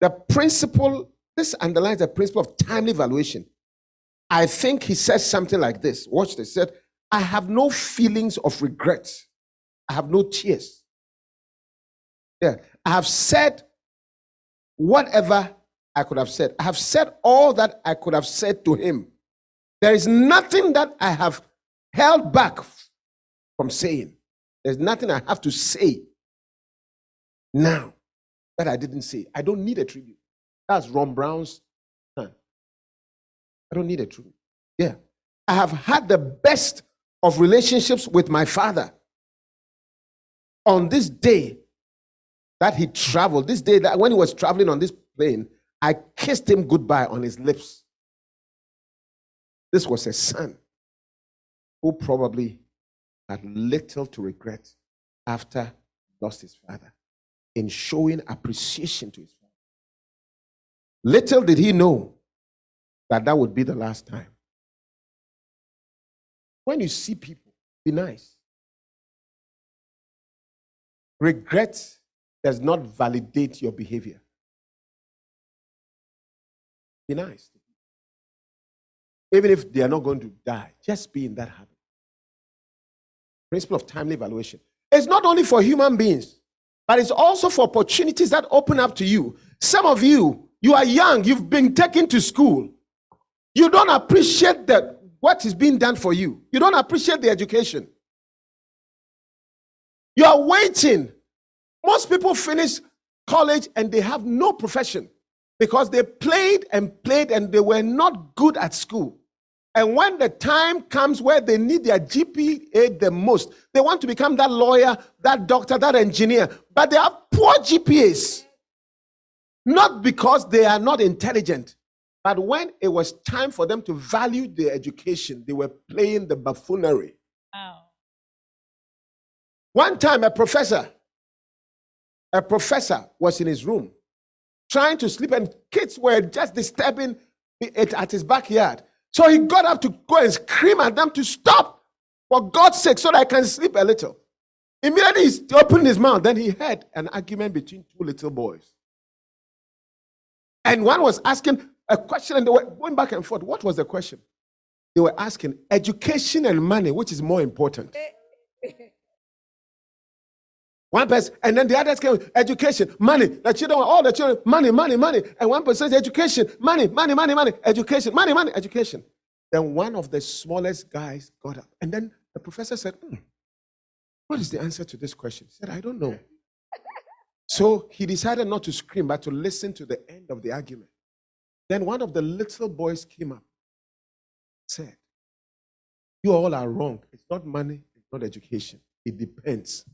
The principle, this underlines the principle of timely valuation. I think he says something like this. Watch this. He said, I have no feelings of regret I have no tears. Yeah. I have said whatever I could have said. I have said all that I could have said to him. There is nothing that I have held back from saying. There's nothing I have to say now that I didn't say. I don't need a tribute. That's Ron Brown's son. I don't need a tribute. Yeah. I have had the best of relationships with my father on this day that he traveled, this day that when he was traveling on this plane, I kissed him goodbye on his lips. This was a son who probably had little to regret after lost his father in showing appreciation to his father. Little did he know that that would be the last time. When you see people, be nice. Regret does not validate your behavior. Be nice. Even if they are not going to die, just be in that habit. Principle of timely evaluation. It's not only for human beings, but it's also for opportunities that open up to you. Some of you, you are young, you've been taken to school. You don't appreciate that what is being done for you. You don't appreciate the education. You are waiting. Most people finish college and they have no profession because they played and played and they were not good at school. And when the time comes where they need their GPA the most, they want to become that lawyer, that doctor, that engineer, but they have poor GPAs. Not because they are not intelligent, but when it was time for them to value their education, they were playing the buffoonery. Wow. One time, a professor, a professor was in his room trying to sleep, and kids were just disturbing it at his backyard. So he got up to go and scream at them to stop, for God's sake, so that I can sleep a little. Immediately he opened his mouth. Then he heard an argument between two little boys. And one was asking a question, and they were going back and forth. What was the question? They were asking education and money, which is more important. One person, and then the others came education, money. The children, all the children, money, money, money. And one person says education, money, money, money, money, education, money, money, education. Then one of the smallest guys got up. And then the professor said, hmm, What is the answer to this question? He said, I don't know. So he decided not to scream, but to listen to the end of the argument. Then one of the little boys came up, said, You all are wrong. It's not money, it's not education. It depends.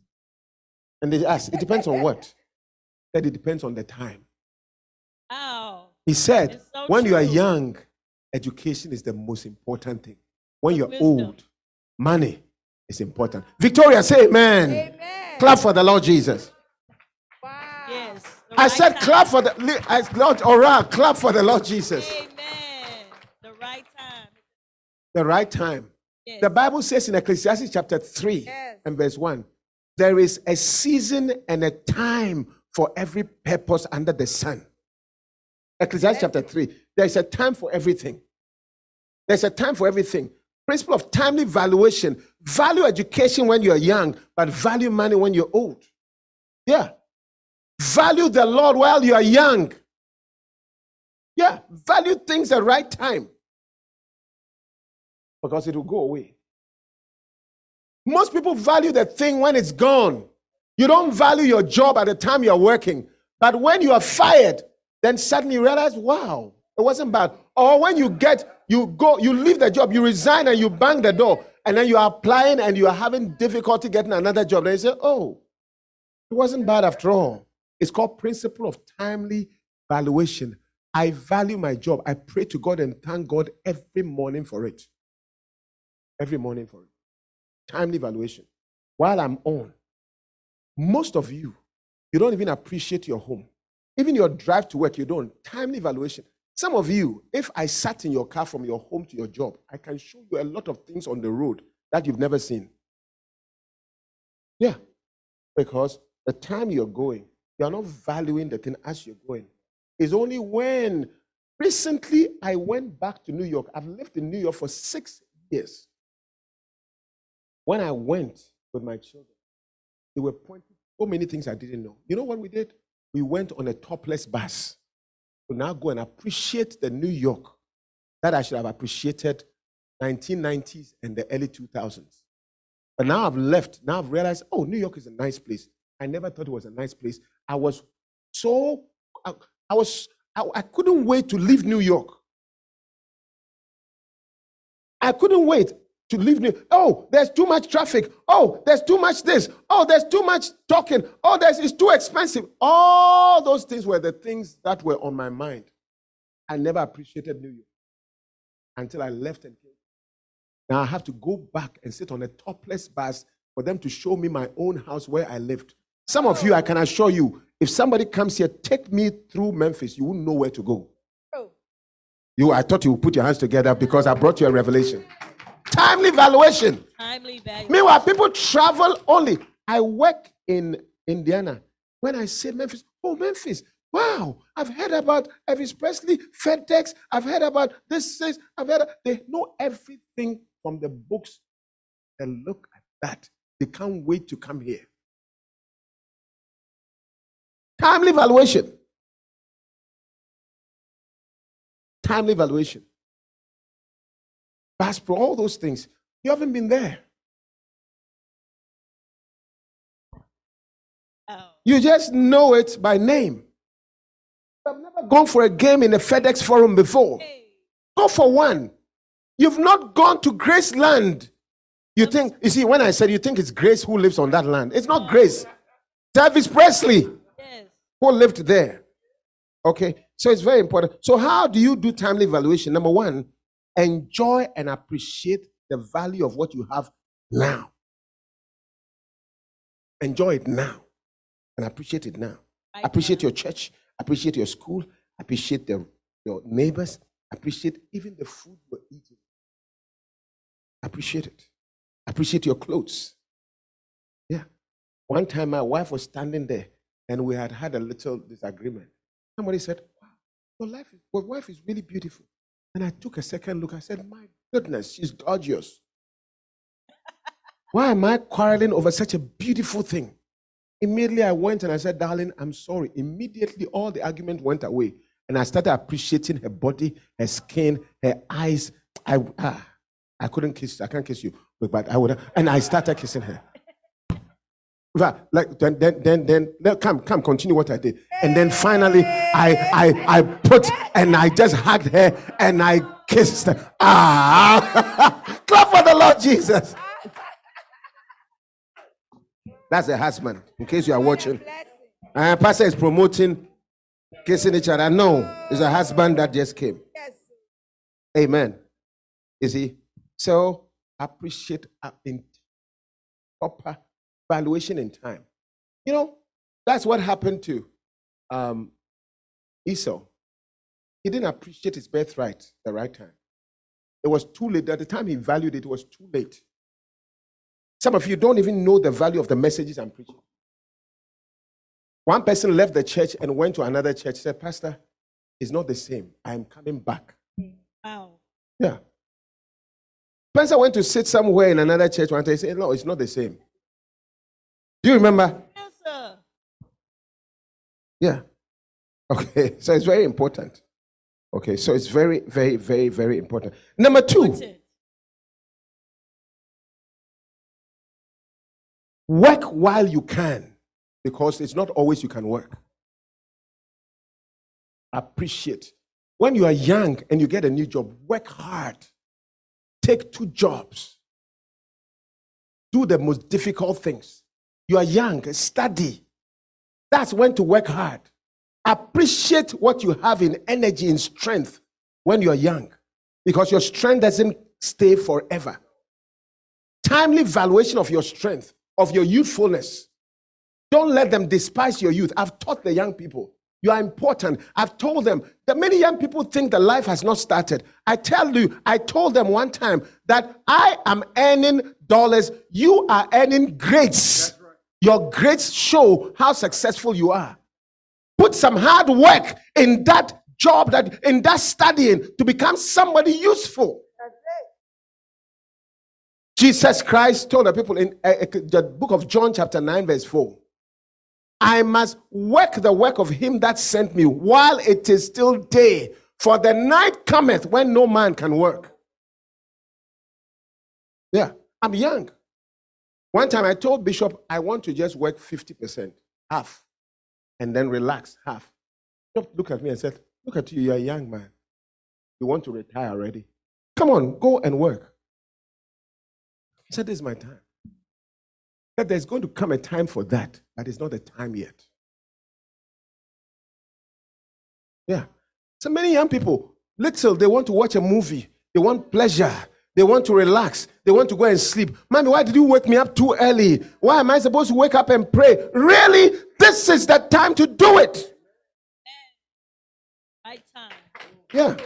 And they asked, it depends on what? That it depends on the time. Oh. He said, so when true. you are young, education is the most important thing. When you're Wisdom. old, money is important. Victoria, say amen. amen. Clap for the Lord Jesus. Wow. Yes. I right said, time. clap for the I, Lord Ora, clap for the Lord Jesus. Amen. The right time. The right time. Yes. The Bible says in Ecclesiastes chapter 3 yes. and verse 1 there is a season and a time for every purpose under the sun. Ecclesiastes chapter 3. There's a time for everything. There's a time for everything. Principle of timely valuation. Value education when you're young, but value money when you're old. Yeah. Value the Lord while you are young. Yeah. Value things at the right time. Because it will go away. Most people value the thing when it's gone. You don't value your job at the time you're working. But when you are fired, then suddenly you realize, wow, it wasn't bad. Or when you get, you go, you leave the job, you resign and you bang the door, and then you are applying and you are having difficulty getting another job. Then you say, oh, it wasn't bad after all. It's called principle of timely valuation. I value my job. I pray to God and thank God every morning for it. Every morning for it timely valuation. While I'm on, most of you, you don't even appreciate your home. Even your drive to work, you don't. Timely valuation. Some of you, if I sat in your car from your home to your job, I can show you a lot of things on the road that you've never seen. Yeah. Because the time you're going, you're not valuing the thing as you're going. It's only when recently I went back to New York. I've lived in New York for six years. When I went with my children, they were pointing so many things I didn't know. You know what we did? We went on a topless bus to now go and appreciate the New York that I should have appreciated 1990s and the early 2000s. But now I've left. Now I've realized, oh, New York is a nice place. I never thought it was a nice place. I was so, I, I was, I, I couldn't wait to leave New York. I couldn't wait. To leave New Oh, there's too much traffic. Oh, there's too much this. Oh, there's too much talking. Oh, there's it's too expensive. All those things were the things that were on my mind. I never appreciated New York until I left and came. Now I have to go back and sit on a topless bus for them to show me my own house where I lived. Some of you, I can assure you, if somebody comes here, take me through Memphis, you wouldn't know where to go. Oh. You, I thought you would put your hands together because I brought you a revelation. Timely valuation. Timely valuation. Meanwhile, people travel only. I work in Indiana. When I say Memphis, oh, Memphis, wow, I've heard about Elvis Presley, FedEx, I've heard about this, this, I've heard, they know everything from the books. And look at that. They can't wait to come here. Timely valuation. Timely valuation. Bass Pro, all those things. You haven't been there. Oh. You just know it by name. I've never gone for a game in a FedEx forum before. Hey. Go for one. You've not gone to Graceland. You think, you see, when I said you think it's Grace who lives on that land, it's not Grace. Elvis Presley yes. who lived there. Okay, so it's very important. So, how do you do timely evaluation? Number one, enjoy and appreciate the value of what you have now. Enjoy it now and appreciate it now. Appreciate your church, appreciate your school, appreciate the, your neighbors, appreciate even the food you're eating. Appreciate it. Appreciate your clothes. Yeah. One time my wife was standing there and we had had a little disagreement. Somebody said, Wow, your, life is, your wife is really beautiful. And I took a second look. I said, My goodness, she's gorgeous. Why am I quarreling over such a beautiful thing? Immediately I went and I said, Darling, I'm sorry. Immediately all the argument went away. And I started appreciating her body, her skin, her eyes. I, ah, I couldn't kiss, I can't kiss you, but I would. And I started kissing her. Like then, then, then, then, come, come, continue what I did, and then finally, I, I, I put and I just hugged her and I kissed her. Ah, clap for the Lord Jesus. That's a husband. In case you are watching, uh, pastor is promoting kissing each other. No, it's a husband that just came. Amen. Is he? so appreciate in proper valuation in time. You know, that's what happened to um, Esau. He didn't appreciate his birthright at the right time. It was too late. At the time he valued it, it was too late. Some of you don't even know the value of the messages I'm preaching. One person left the church and went to another church, said, Pastor, it's not the same. I am coming back. Wow. Yeah. Pastor went to sit somewhere in another church one day. He said, No, it's not the same. Do you remember? Yes, sir. Yeah. Okay, so it's very important. Okay, so it's very, very, very, very important. Number two, work while you can, because it's not always you can work. Appreciate. When you are young and you get a new job, work hard. Take two jobs. Do the most difficult things. You are young, study. That's when to work hard. Appreciate what you have in energy and strength when you're young, because your strength doesn't stay forever. Timely valuation of your strength, of your youthfulness. Don't let them despise your youth. I've taught the young people you are important. I've told them that many young people think that life has not started. I tell you, I told them one time that I am earning dollars, you are earning grades. Your grades show how successful you are. Put some hard work in that job, that in that studying to become somebody useful. Jesus Christ told the people in uh, the book of John, chapter 9, verse 4 I must work the work of him that sent me while it is still day, for the night cometh when no man can work. Yeah, I'm young. One time I told Bishop, I want to just work 50%, half, and then relax, half. Bishop looked at me and said, Look at you, you're a young man. You want to retire already. Come on, go and work. said, This is my time. That there's going to come a time for that, but it's not the time yet. Yeah. So many young people, little, they want to watch a movie, they want pleasure, they want to relax, they want to go and sleep. Mommy, why did you wake me up too early? Why am I supposed to wake up and pray? Really? This is the time to do it. Right time. Yeah.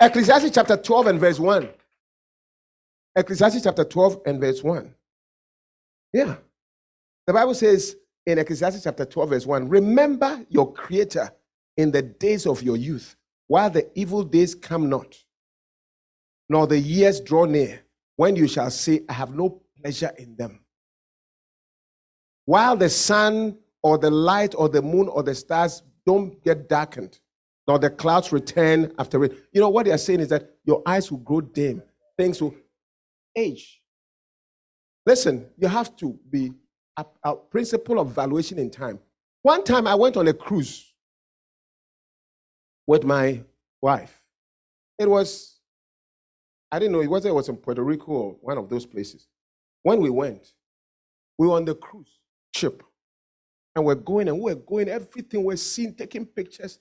Ecclesiastes chapter 12 and verse 1. Ecclesiastes chapter 12 and verse 1. Yeah. The Bible says in Ecclesiastes chapter 12, verse 1 Remember your Creator in the days of your youth, while the evil days come not, nor the years draw near, when you shall say, I have no pleasure in them. While the sun or the light or the moon or the stars don't get darkened, nor the clouds return after it. You know what they are saying is that your eyes will grow dim, things will age. Listen, you have to be a, a principle of valuation in time. One time I went on a cruise with my wife. It was, I didn't know, it was, it was in Puerto Rico or one of those places. When we went, we were on the cruise ship. And we're going and we're going, everything we're seeing, taking pictures.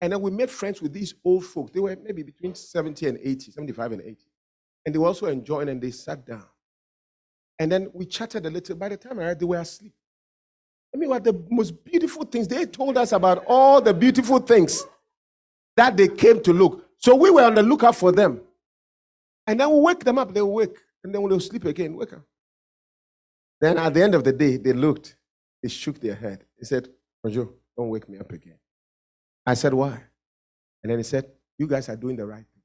And then we made friends with these old folks. They were maybe between 70 and 80, 75 and 80. And they were also enjoying and they sat down. And then we chatted a little. By the time I heard, they were asleep. I mean, what the most beautiful things. They told us about all the beautiful things that they came to look. So we were on the lookout for them. And then we wake them up, They'll wake. And then when they sleep again, wake up. Then at the end of the day, they looked, they shook their head. They said, Rojo, don't wake me up again. I said, Why? And then he said, You guys are doing the right thing.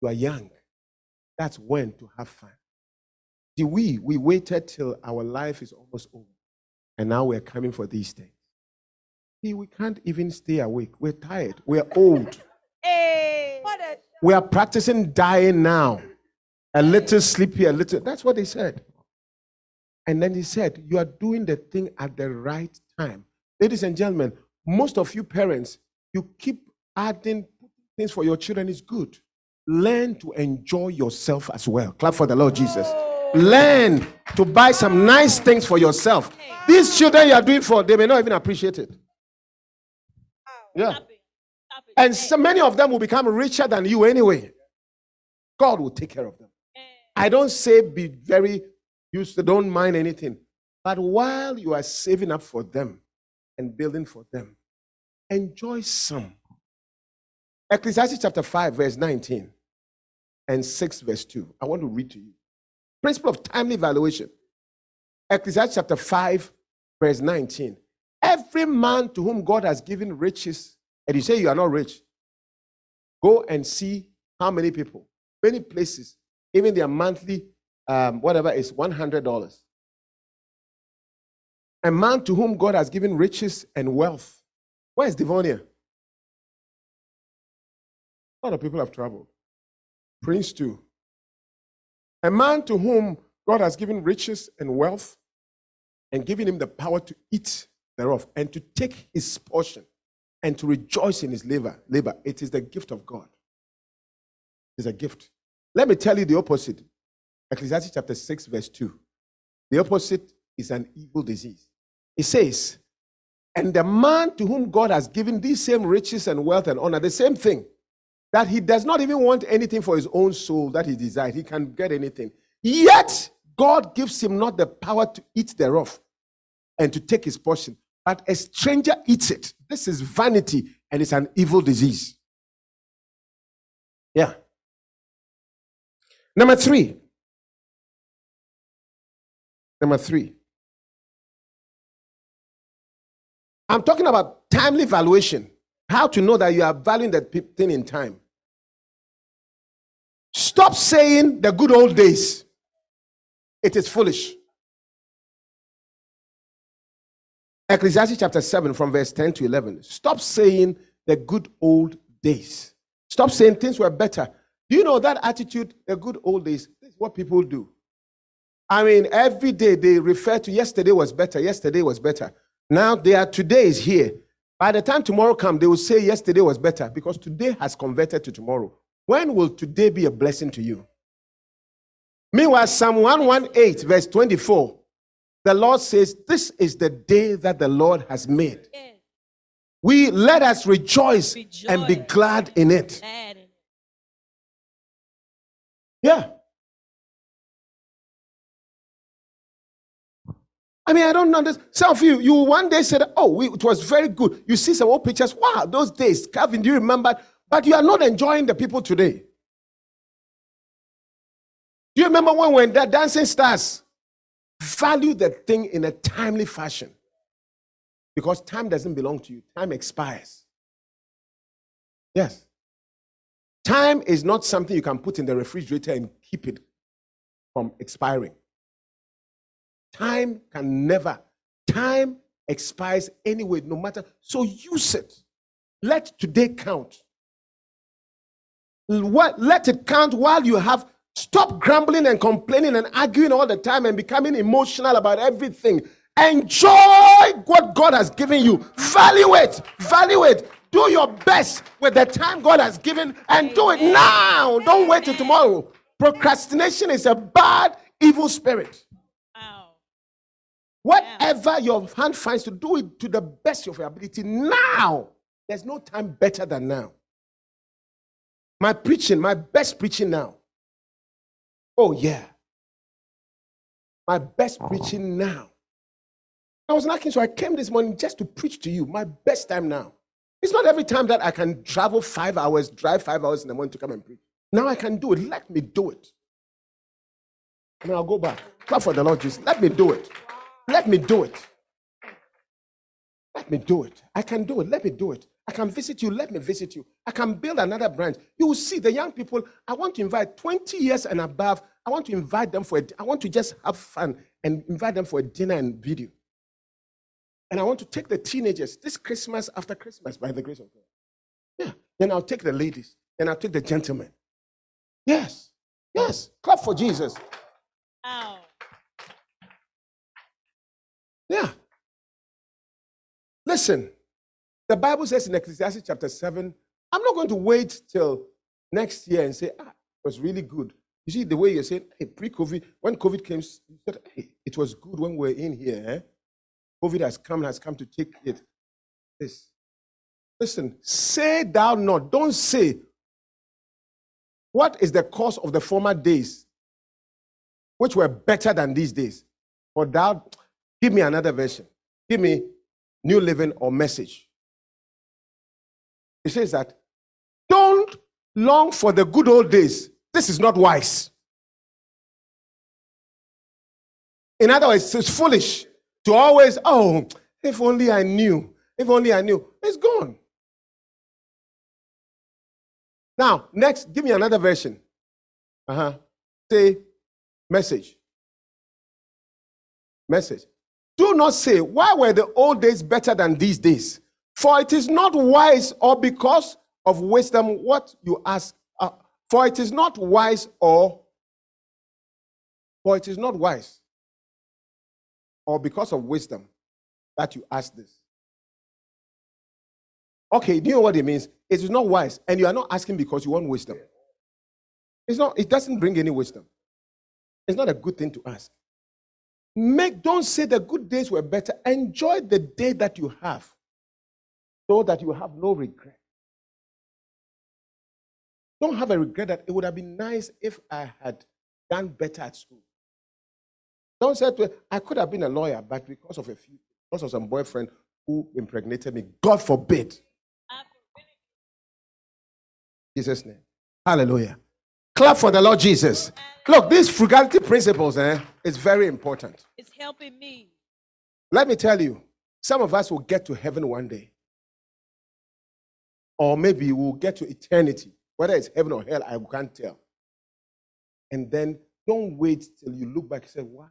You are young. That's when to have fun. See, we, we waited till our life is almost over. And now we're coming for these things. See, we can't even stay awake. We're tired. We're old. Hey. We are practicing dying now. A little sleepy, a little. That's what they said. And then he said, You are doing the thing at the right time. Ladies and gentlemen, most of you parents, you keep adding things for your children is good. Learn to enjoy yourself as well. Clap for the Lord Jesus. Learn to buy some nice things for yourself. These children you are doing for, they may not even appreciate it. Yeah. Stop it. Stop it. And so many of them will become richer than you anyway. God will take care of them. I don't say be very used don't mind anything. But while you are saving up for them and building for them, enjoy some. Ecclesiastes chapter 5, verse 19 and 6, verse 2. I want to read to you. Principle of timely valuation. Ecclesiastes chapter 5, verse 19. Every man to whom God has given riches, and you say you are not rich, go and see how many people, many places, even their monthly, um, whatever is $100. A man to whom God has given riches and wealth. Where is Devonia? A lot of people have traveled. Prince too. A man to whom God has given riches and wealth and given him the power to eat thereof and to take his portion and to rejoice in his labor. labor. It is the gift of God. It's a gift. Let me tell you the opposite. Ecclesiastes chapter 6, verse 2. The opposite is an evil disease. It says, And the man to whom God has given these same riches and wealth and honor, the same thing, that he does not even want anything for his own soul that he desires. He can get anything. Yet God gives him not the power to eat thereof and to take his portion, but a stranger eats it. This is vanity and it's an evil disease. Yeah. Number three. Number three. I'm talking about timely valuation. How to know that you are valuing that thing in time. Stop saying the good old days. It is foolish. Ecclesiastes chapter 7, from verse 10 to 11. Stop saying the good old days. Stop saying things were better. Do you know that attitude, the good old days? This is what people do. I mean, every day they refer to yesterday was better, yesterday was better. Now they are today is here. By the time tomorrow comes, they will say yesterday was better because today has converted to tomorrow. When will today be a blessing to you? Meanwhile, Psalm 118, verse 24, the Lord says, This is the day that the Lord has made. We let us rejoice, and be glad in it. Glad in it. Yeah. I mean, I don't understand. Some of you, you one day said, Oh, we, it was very good. You see some old pictures. Wow, those days. Calvin, do you remember? But you are not enjoying the people today. Do you remember when were the dancing stars? Value the thing in a timely fashion. Because time doesn't belong to you, time expires. Yes. Time is not something you can put in the refrigerator and keep it from expiring. Time can never, time expires anyway, no matter. So use it. Let today count. Let it count while you have. Stop grumbling and complaining and arguing all the time and becoming emotional about everything. Enjoy what God has given you. Value it. Value it. Do your best with the time God has given and do it now. Don't wait till tomorrow. Procrastination is a bad, evil spirit. Wow. Whatever your hand finds to do it to the best of your ability now. There's no time better than now. My preaching, my best preaching now. Oh, yeah. My best oh. preaching now. I was lacking, so I came this morning just to preach to you. My best time now. It's not every time that I can travel five hours, drive five hours in the morning to come and preach. Now I can do it. Let me do it. And I'll go back. Clap for the Lord Jesus. Let me do it. Let me do it. Let me do it. I can do it. Let me do it. I can visit you. Let me visit you. I can build another branch. You will see the young people. I want to invite 20 years and above. I want to invite them for I want to just have fun and invite them for a dinner and video. And I want to take the teenagers this Christmas after Christmas by the grace of God. Yeah. Then I'll take the ladies. Then I'll take the gentlemen. Yes. Yes. Clap for Jesus. Wow. Yeah. Listen, the Bible says in Ecclesiastes chapter 7, I'm not going to wait till next year and say, ah, it was really good. You see, the way you're saying, hey, pre COVID, when COVID came, you said, hey, it was good when we were in here. Eh? COVID has come, and has come to take it. This. Listen, say thou not. Don't say, what is the cause of the former days, which were better than these days? For thou, give me another version. Give me New Living or Message. It says that don't long for the good old days. This is not wise. In other words, it's foolish to always, oh, if only I knew. If only I knew. It's gone. Now, next, give me another version. Uh huh. Say, message. Message. Do not say, Why were the old days better than these days? For it is not wise or because of wisdom what you ask. uh, for it is not wise or, for it is not wise or because of wisdom that you ask this. Okay, do you know what it means? It is not wise, and you are not asking because you want wisdom. It's not, it doesn't bring any wisdom. It's not a good thing to ask. Make, don't say the good days were better. Enjoy the day that you have so that you have no regret. Don't have a regret that it would have been nice if I had done better at school. Don't say to I could have been a lawyer, but because of a few, because of some boyfriend who impregnated me, God forbid. Jesus' name. Hallelujah. Clap for the Lord Jesus. Look, these frugality principles eh, is very important. It's helping me. Let me tell you, some of us will get to heaven one day. Or maybe we'll get to eternity. Whether it's heaven or hell, I can't tell. And then don't wait till you look back and say, wow.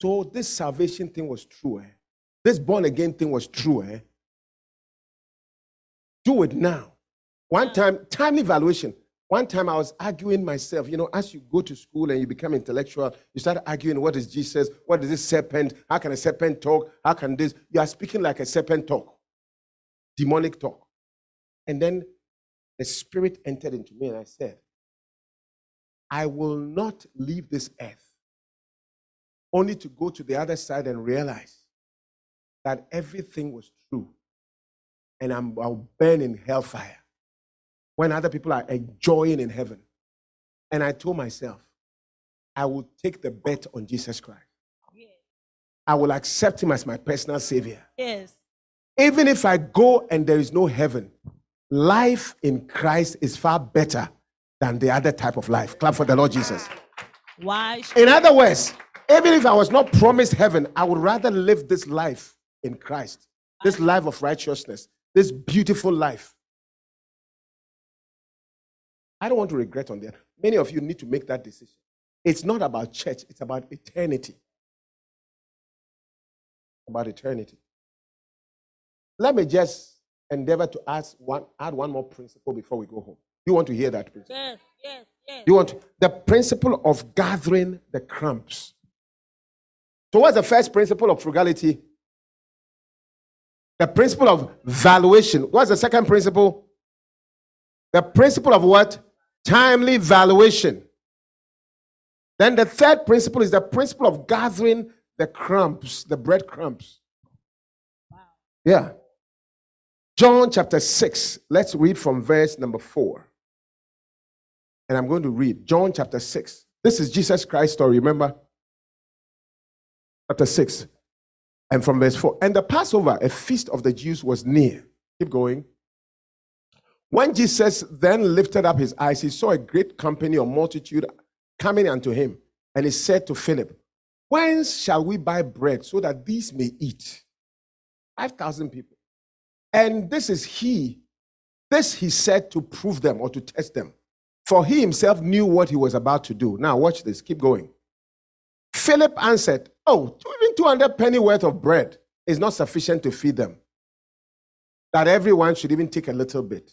So this salvation thing was true. Eh? This born again thing was true. Eh? Do it now. One time, time evaluation. One time I was arguing myself, you know, as you go to school and you become intellectual, you start arguing what is Jesus, what is this serpent, how can a serpent talk, how can this, you are speaking like a serpent talk, demonic talk. And then the spirit entered into me and I said, I will not leave this earth only to go to the other side and realize that everything was true and I'm, I'll burn in hellfire when other people are enjoying in heaven. And I told myself, I will take the bet on Jesus Christ. Yes. I will accept him as my personal savior. Yes. Even if I go and there is no heaven, life in Christ is far better than the other type of life. Clap for the Lord Jesus. Why? In other words, even if I was not promised heaven, I would rather live this life in Christ, this life of righteousness, this beautiful life. I don't want to regret on that. Many of you need to make that decision. It's not about church, it's about eternity. About eternity. Let me just endeavor to ask one, add one more principle before we go home. You want to hear that principle? Yes, yes, yes. You want to, the principle of gathering the crumbs. So, what's the first principle of frugality? The principle of valuation. What's the second principle? The principle of what? Timely valuation. Then the third principle is the principle of gathering the crumbs, the breadcrumbs. Wow. Yeah. John chapter 6. Let's read from verse number 4. And I'm going to read John chapter 6. This is Jesus Christ's story, remember? Chapter 6. And from verse 4. And the Passover, a feast of the Jews, was near. Keep going. When Jesus then lifted up his eyes, he saw a great company or multitude coming unto him. And he said to Philip, Whence shall we buy bread so that these may eat? 5,000 people. And this is he, this he said to prove them or to test them. For he himself knew what he was about to do. Now, watch this, keep going. Philip answered, Oh, even 200 penny worth of bread is not sufficient to feed them. That everyone should even take a little bit.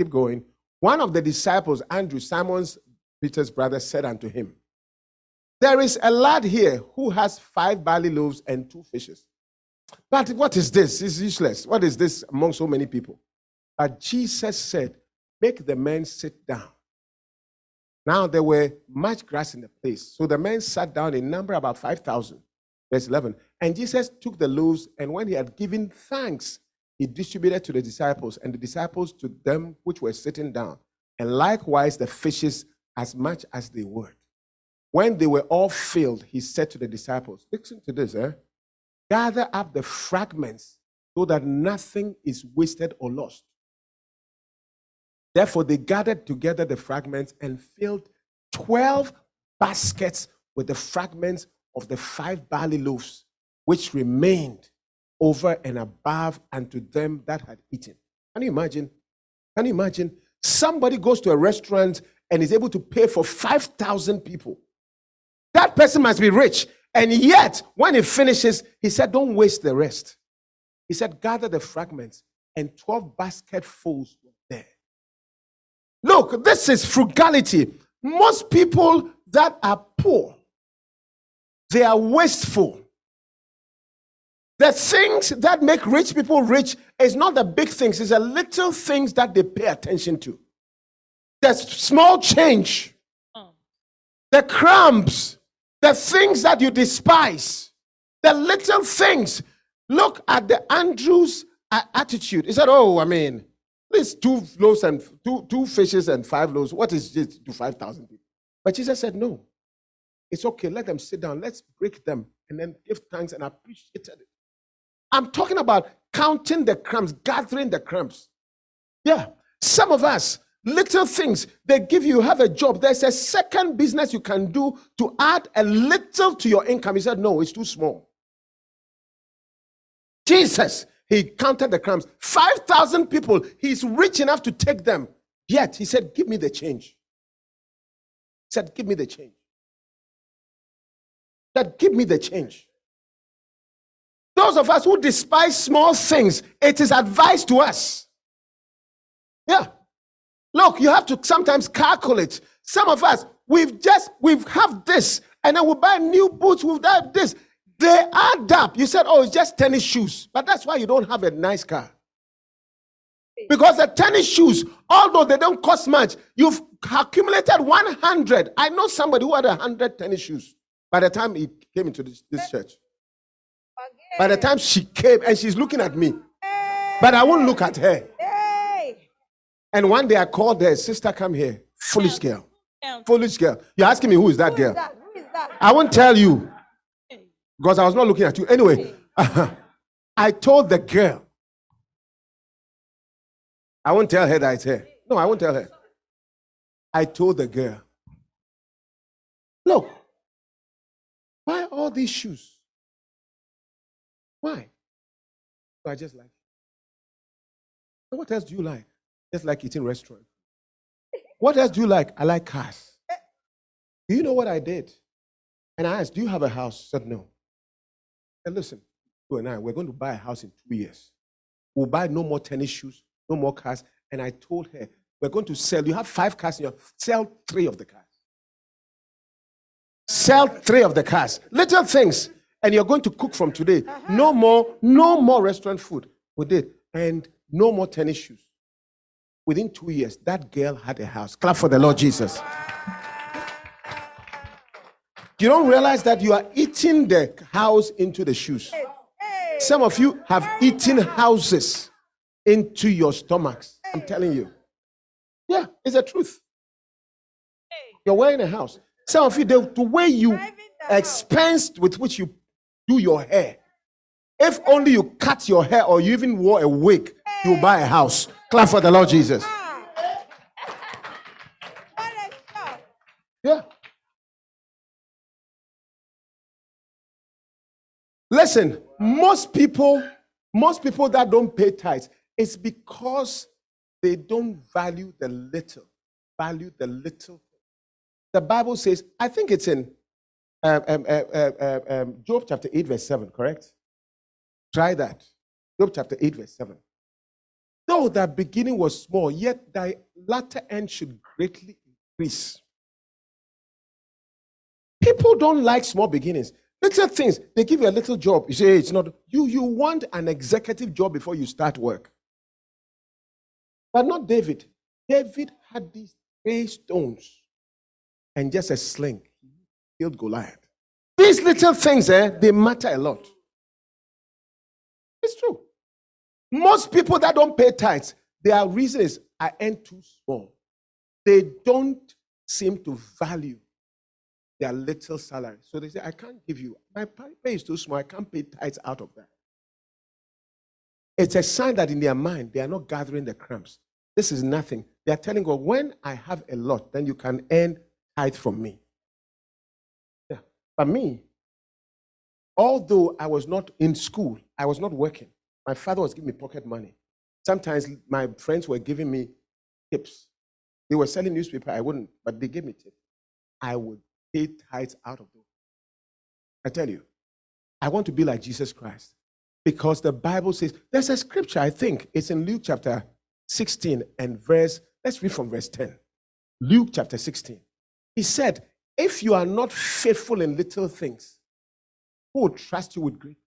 Keep going. One of the disciples, Andrew, Simon's Peter's brother, said unto him, There is a lad here who has five barley loaves and two fishes. But what is this? It's useless. What is this among so many people? But Jesus said, Make the men sit down. Now there were much grass in the place. So the men sat down in number about 5,000. Verse 11. And Jesus took the loaves, and when he had given thanks, he distributed to the disciples, and the disciples to them which were sitting down, and likewise the fishes as much as they would. When they were all filled, he said to the disciples, Listen to this, eh? Gather up the fragments so that nothing is wasted or lost. Therefore, they gathered together the fragments and filled 12 baskets with the fragments of the five barley loaves, which remained over and above unto them that had eaten. Can you imagine? Can you imagine? Somebody goes to a restaurant and is able to pay for 5,000 people. That person must be rich. And yet, when he finishes, he said, Don't waste the rest. He said, Gather the fragments, and 12 basketfuls. Look, this is frugality. Most people that are poor, they are wasteful. The things that make rich people rich is not the big things, it's the little things that they pay attention to. The small change, oh. the crumbs, the things that you despise, the little things. Look at the Andrew's uh, attitude. He said, Oh, I mean, these two loaves and two, two fishes and five loaves, what is this to 5,000 people? But Jesus said, No, it's okay. Let them sit down. Let's break them and then give thanks and appreciate it. I'm talking about counting the crumbs, gathering the crumbs. Yeah. Some of us, little things they give you have a job there's a second business you can do to add a little to your income he said no it's too small jesus he counted the crumbs 5000 people he's rich enough to take them. Yet he said give me the change. He said give me the change. That give me the change. Those of us who despise small things it is advice to us. Yeah. Look, you have to sometimes calculate. Some of us, we've just, we've have this, and then we buy new boots, we've done this. They add up. You said, oh, it's just tennis shoes. But that's why you don't have a nice car. Because the tennis shoes, although they don't cost much, you've accumulated 100. I know somebody who had 100 tennis shoes by the time he came into this, this church. By the time she came and she's looking at me, but I won't look at her. And one day I called her, sister, come here. Foolish girl. Foolish girl. You're asking me who is that girl? I won't tell you because I was not looking at you. Anyway, I told the girl. I won't tell her that it's her. No, I won't tell her. I told the girl, look, why all these shoes? Why? So I just like. What else do you like? Just like eating restaurant. What else do you like? I like cars. Do you know what I did? And I asked, Do you have a house? She said, No. And listen, you and I, we're going to buy a house in two years. We'll buy no more tennis shoes, no more cars. And I told her, We're going to sell. You have five cars in your sell three of the cars. Sell three of the cars. Little things. And you're going to cook from today. Uh-huh. No more, no more restaurant food. We did. And no more tennis shoes. Within two years, that girl had a house. Clap for the Lord Jesus. You don't realize that you are eating the house into the shoes. Some of you have eaten houses into your stomachs. I'm telling you. Yeah, it's the truth. You're wearing a house. Some of you, the, the way you expense with which you do your hair. If only you cut your hair or you even wore a wig, you buy a house. Clap for the Lord Jesus. Yeah. Listen, most people, most people that don't pay tithes, it's because they don't value the little, value the little. The Bible says, I think it's in um, um, uh, uh, uh, um, Job chapter 8, verse 7, correct? Try that. Job chapter 8, verse 7. Though thy beginning was small, yet thy latter end should greatly increase. People don't like small beginnings. Little things, they give you a little job. You say, hey, it's not you, you want an executive job before you start work. But not David. David had these three stones and just a sling. He killed Goliath. These little things, eh, they matter a lot. It's true. Most people that don't pay tithes, their reason is I earn too small. They don't seem to value their little salary. So they say, I can't give you. My pay is too small. I can't pay tithes out of that. It's a sign that in their mind, they are not gathering the crumbs. This is nothing. They are telling God, when I have a lot, then you can earn tithe from me. Yeah. But me, although I was not in school, I was not working, my father was giving me pocket money. Sometimes my friends were giving me tips. They were selling newspaper, I wouldn't, but they gave me tips. I would pay tithes out of those. I tell you, I want to be like Jesus Christ because the Bible says there's a scripture, I think it's in Luke chapter 16 and verse, let's read from verse 10. Luke chapter 16. He said, If you are not faithful in little things, who will trust you with great things?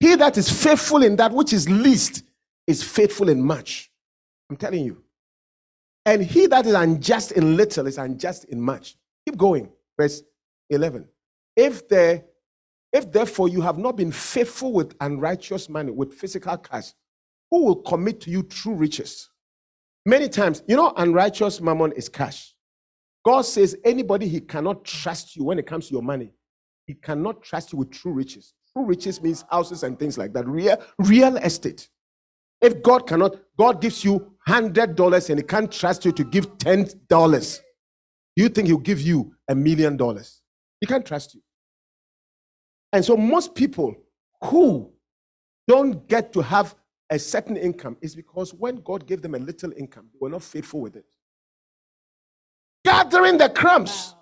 He that is faithful in that which is least is faithful in much. I'm telling you. And he that is unjust in little is unjust in much. Keep going. Verse 11. If there, if therefore you have not been faithful with unrighteous money, with physical cash, who will commit to you true riches? Many times, you know, unrighteous mammon is cash. God says anybody he cannot trust you when it comes to your money, he cannot trust you with true riches. True riches means houses and things like that. Real, real estate. If God cannot, God gives you hundred dollars and he can't trust you to give ten dollars. You think he'll give you a million dollars? He can't trust you. And so most people who don't get to have a certain income is because when God gave them a little income, they were not faithful with it. Gathering the crumbs. Wow.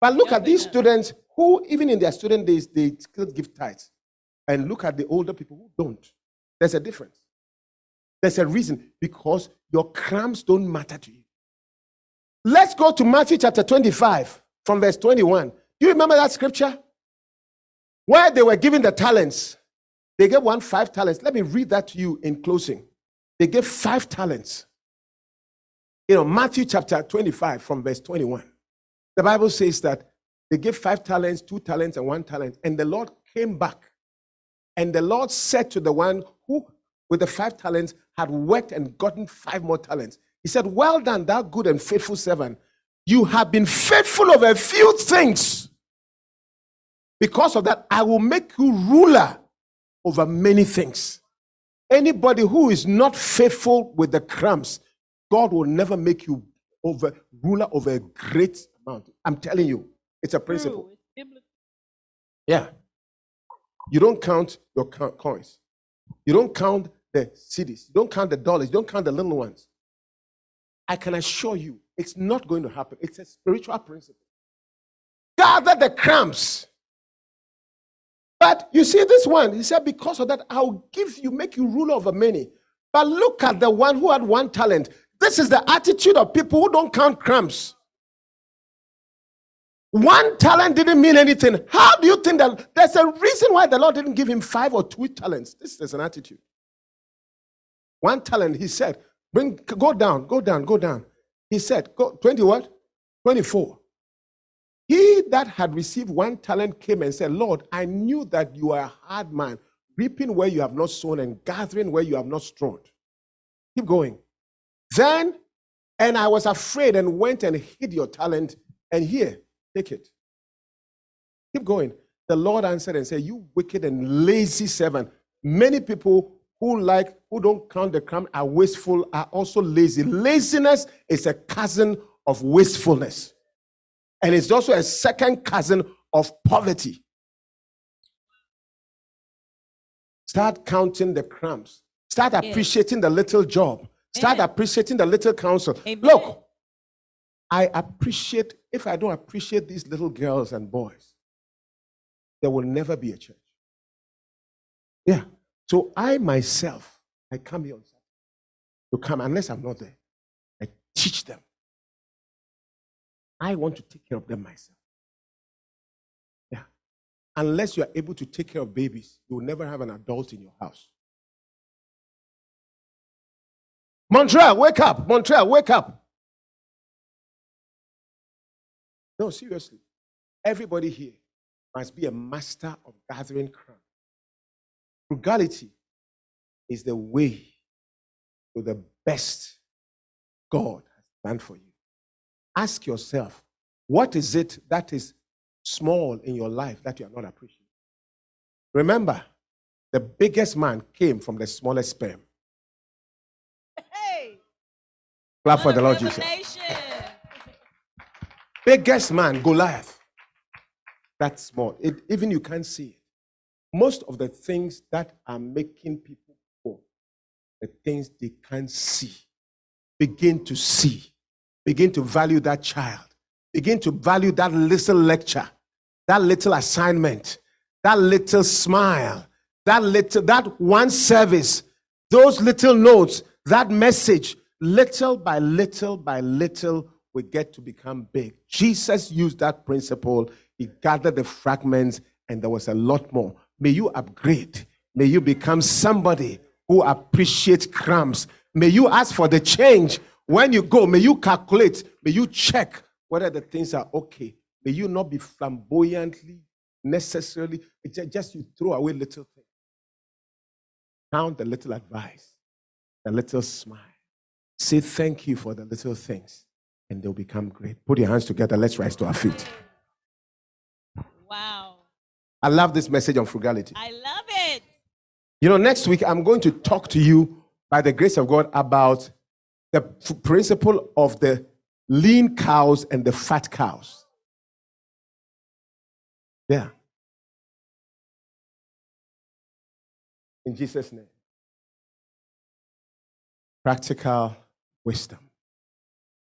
But look at these students who, even in their student days, they still give tithes. And look at the older people who don't. There's a difference. There's a reason because your crumbs don't matter to you. Let's go to Matthew chapter 25 from verse 21. Do you remember that scripture? Where they were given the talents. They gave one five talents. Let me read that to you in closing. they gave five talents. You know, Matthew chapter 25 from verse 21. The Bible says that they gave five talents, two talents, and one talent. And the Lord came back. And the Lord said to the one who, with the five talents, had worked and gotten five more talents, He said, Well done, thou good and faithful servant. You have been faithful of a few things. Because of that, I will make you ruler over many things. Anybody who is not faithful with the crumbs, God will never make you over ruler over a great amount. I'm telling you, it's a principle. Yeah. You don't count your coins. You don't count the cities. You don't count the dollars. You don't count the little ones. I can assure you, it's not going to happen. It's a spiritual principle. Gather the crumbs. But you see, this one, he said, because of that, I'll give you, make you ruler over many. But look at the one who had one talent. This is the attitude of people who don't count crumbs. One talent didn't mean anything. How do you think that there's a reason why the Lord didn't give him five or two talents? This is an attitude. One talent, he said, bring go down, go down, go down. He said, go 20 what? 24. He that had received one talent came and said, Lord, I knew that you are a hard man, reaping where you have not sown and gathering where you have not strawed. Keep going. Then, and I was afraid and went and hid your talent, and here, take it. Keep going. The Lord answered and said, You wicked and lazy servant. Many people who like, who don't count the crumb are wasteful, are also lazy. Laziness is a cousin of wastefulness. And it's also a second cousin of poverty. Start counting the crumbs. Start appreciating the little job. Start appreciating the little counsel. Amen. Look, I appreciate, if I don't appreciate these little girls and boys, there will never be a church. Yeah. So I myself, I come here on Saturday to come, unless I'm not there, I teach them. I want to take care of them myself. Yeah. Unless you are able to take care of babies, you will never have an adult in your house. Montreal, wake up. Montreal, wake up. No, seriously. Everybody here must be a master of gathering crumbs. Frugality is the way to the best God has planned for you. Ask yourself, what is it that is small in your life that you are not appreciating? Remember, the biggest man came from the smallest sperm. Hey! Clap for the Lord Jesus. Biggest man, Goliath. That's small. It, even you can't see it. Most of the things that are making people poor, the things they can't see, begin to see, begin to value that child, begin to value that little lecture, that little assignment, that little smile, that little, that one service, those little notes, that message, little by little by little, we get to become big. Jesus used that principle. He gathered the fragments, and there was a lot more. May you upgrade. May you become somebody who appreciates crumbs. May you ask for the change when you go. May you calculate. May you check whether the things are okay. May you not be flamboyantly necessarily. Just you throw away little things. Count the little advice, the little smile. Say thank you for the little things, and they'll become great. Put your hands together. Let's rise to our feet. Wow. I love this message on frugality. I love it. You know, next week I'm going to talk to you by the grace of God about the principle of the lean cows and the fat cows. Yeah. In Jesus' name. Practical wisdom.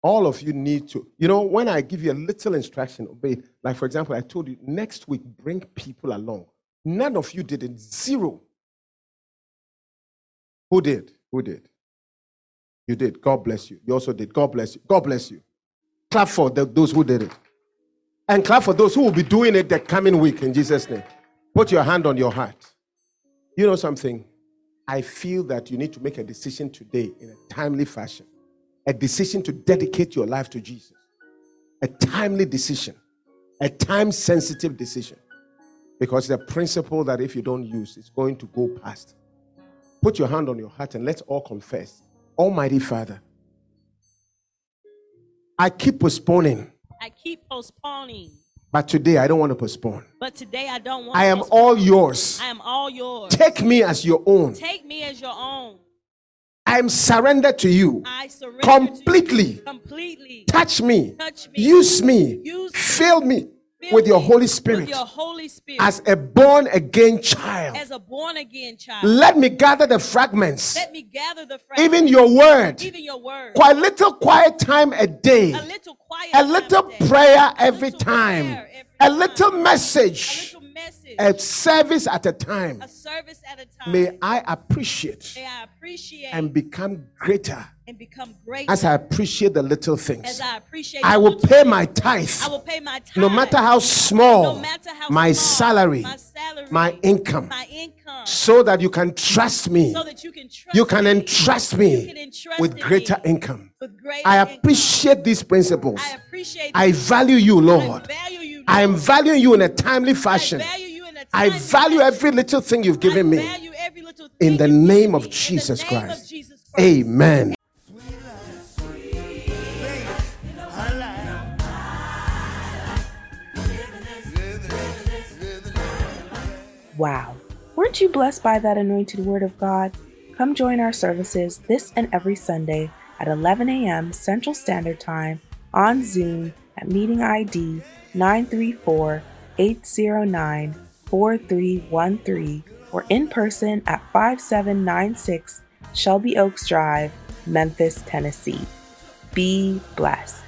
All of you need to, you know, when I give you a little instruction, obey. Like, for example, I told you next week, bring people along. None of you did it. Zero. Who did? Who did? You did. God bless you. You also did. God bless you. God bless you. Clap for the, those who did it. And clap for those who will be doing it the coming week in Jesus' name. Put your hand on your heart. You know something? I feel that you need to make a decision today in a timely fashion, a decision to dedicate your life to Jesus, a timely decision, a time sensitive decision. Because the principle that if you don't use, it's going to go past. Put your hand on your heart and let's all confess. Almighty Father, I keep postponing. I keep postponing. But today I don't want to postpone. But today I don't want I am all yours. I am all yours. Take me as your own. Take me as your own. I am surrendered to you. I surrender completely. You. Completely. Touch me. Touch me. Use me. Use Fill me with your Holy Spirit. With your Holy Spirit. As a born again child. As a born again child. Let me gather the fragments. Let me gather the fragments. Even your word. Even your word. Quite little quiet time a day. A little quiet a little prayer every time. Every a little message. A message. A service at a time. A service at a time. May I appreciate. May I appreciate. And become greater and become great as I appreciate the little things. As I appreciate I will pay my tithe. I will pay my tithe. No matter how small, no matter how my, small salary, my salary, my income, my income, so that you can trust me. So that you can trust you can entrust me You can entrust with greater me. income. With greater I appreciate income. these principles. I appreciate I value you, Lord. I value you, Lord. I am valuing you in a timely fashion. I value you in a I timely value fashion. every little thing you've given me. value every little In the name of me. In the Jesus name of Christ. Jesus Christ. Amen. Wow. Weren't you blessed by that anointed word of God? Come join our services this and every Sunday at 11 a.m. Central Standard Time on Zoom at meeting ID 934 809 4313 or in person at 5796 Shelby Oaks Drive, Memphis, Tennessee. Be blessed.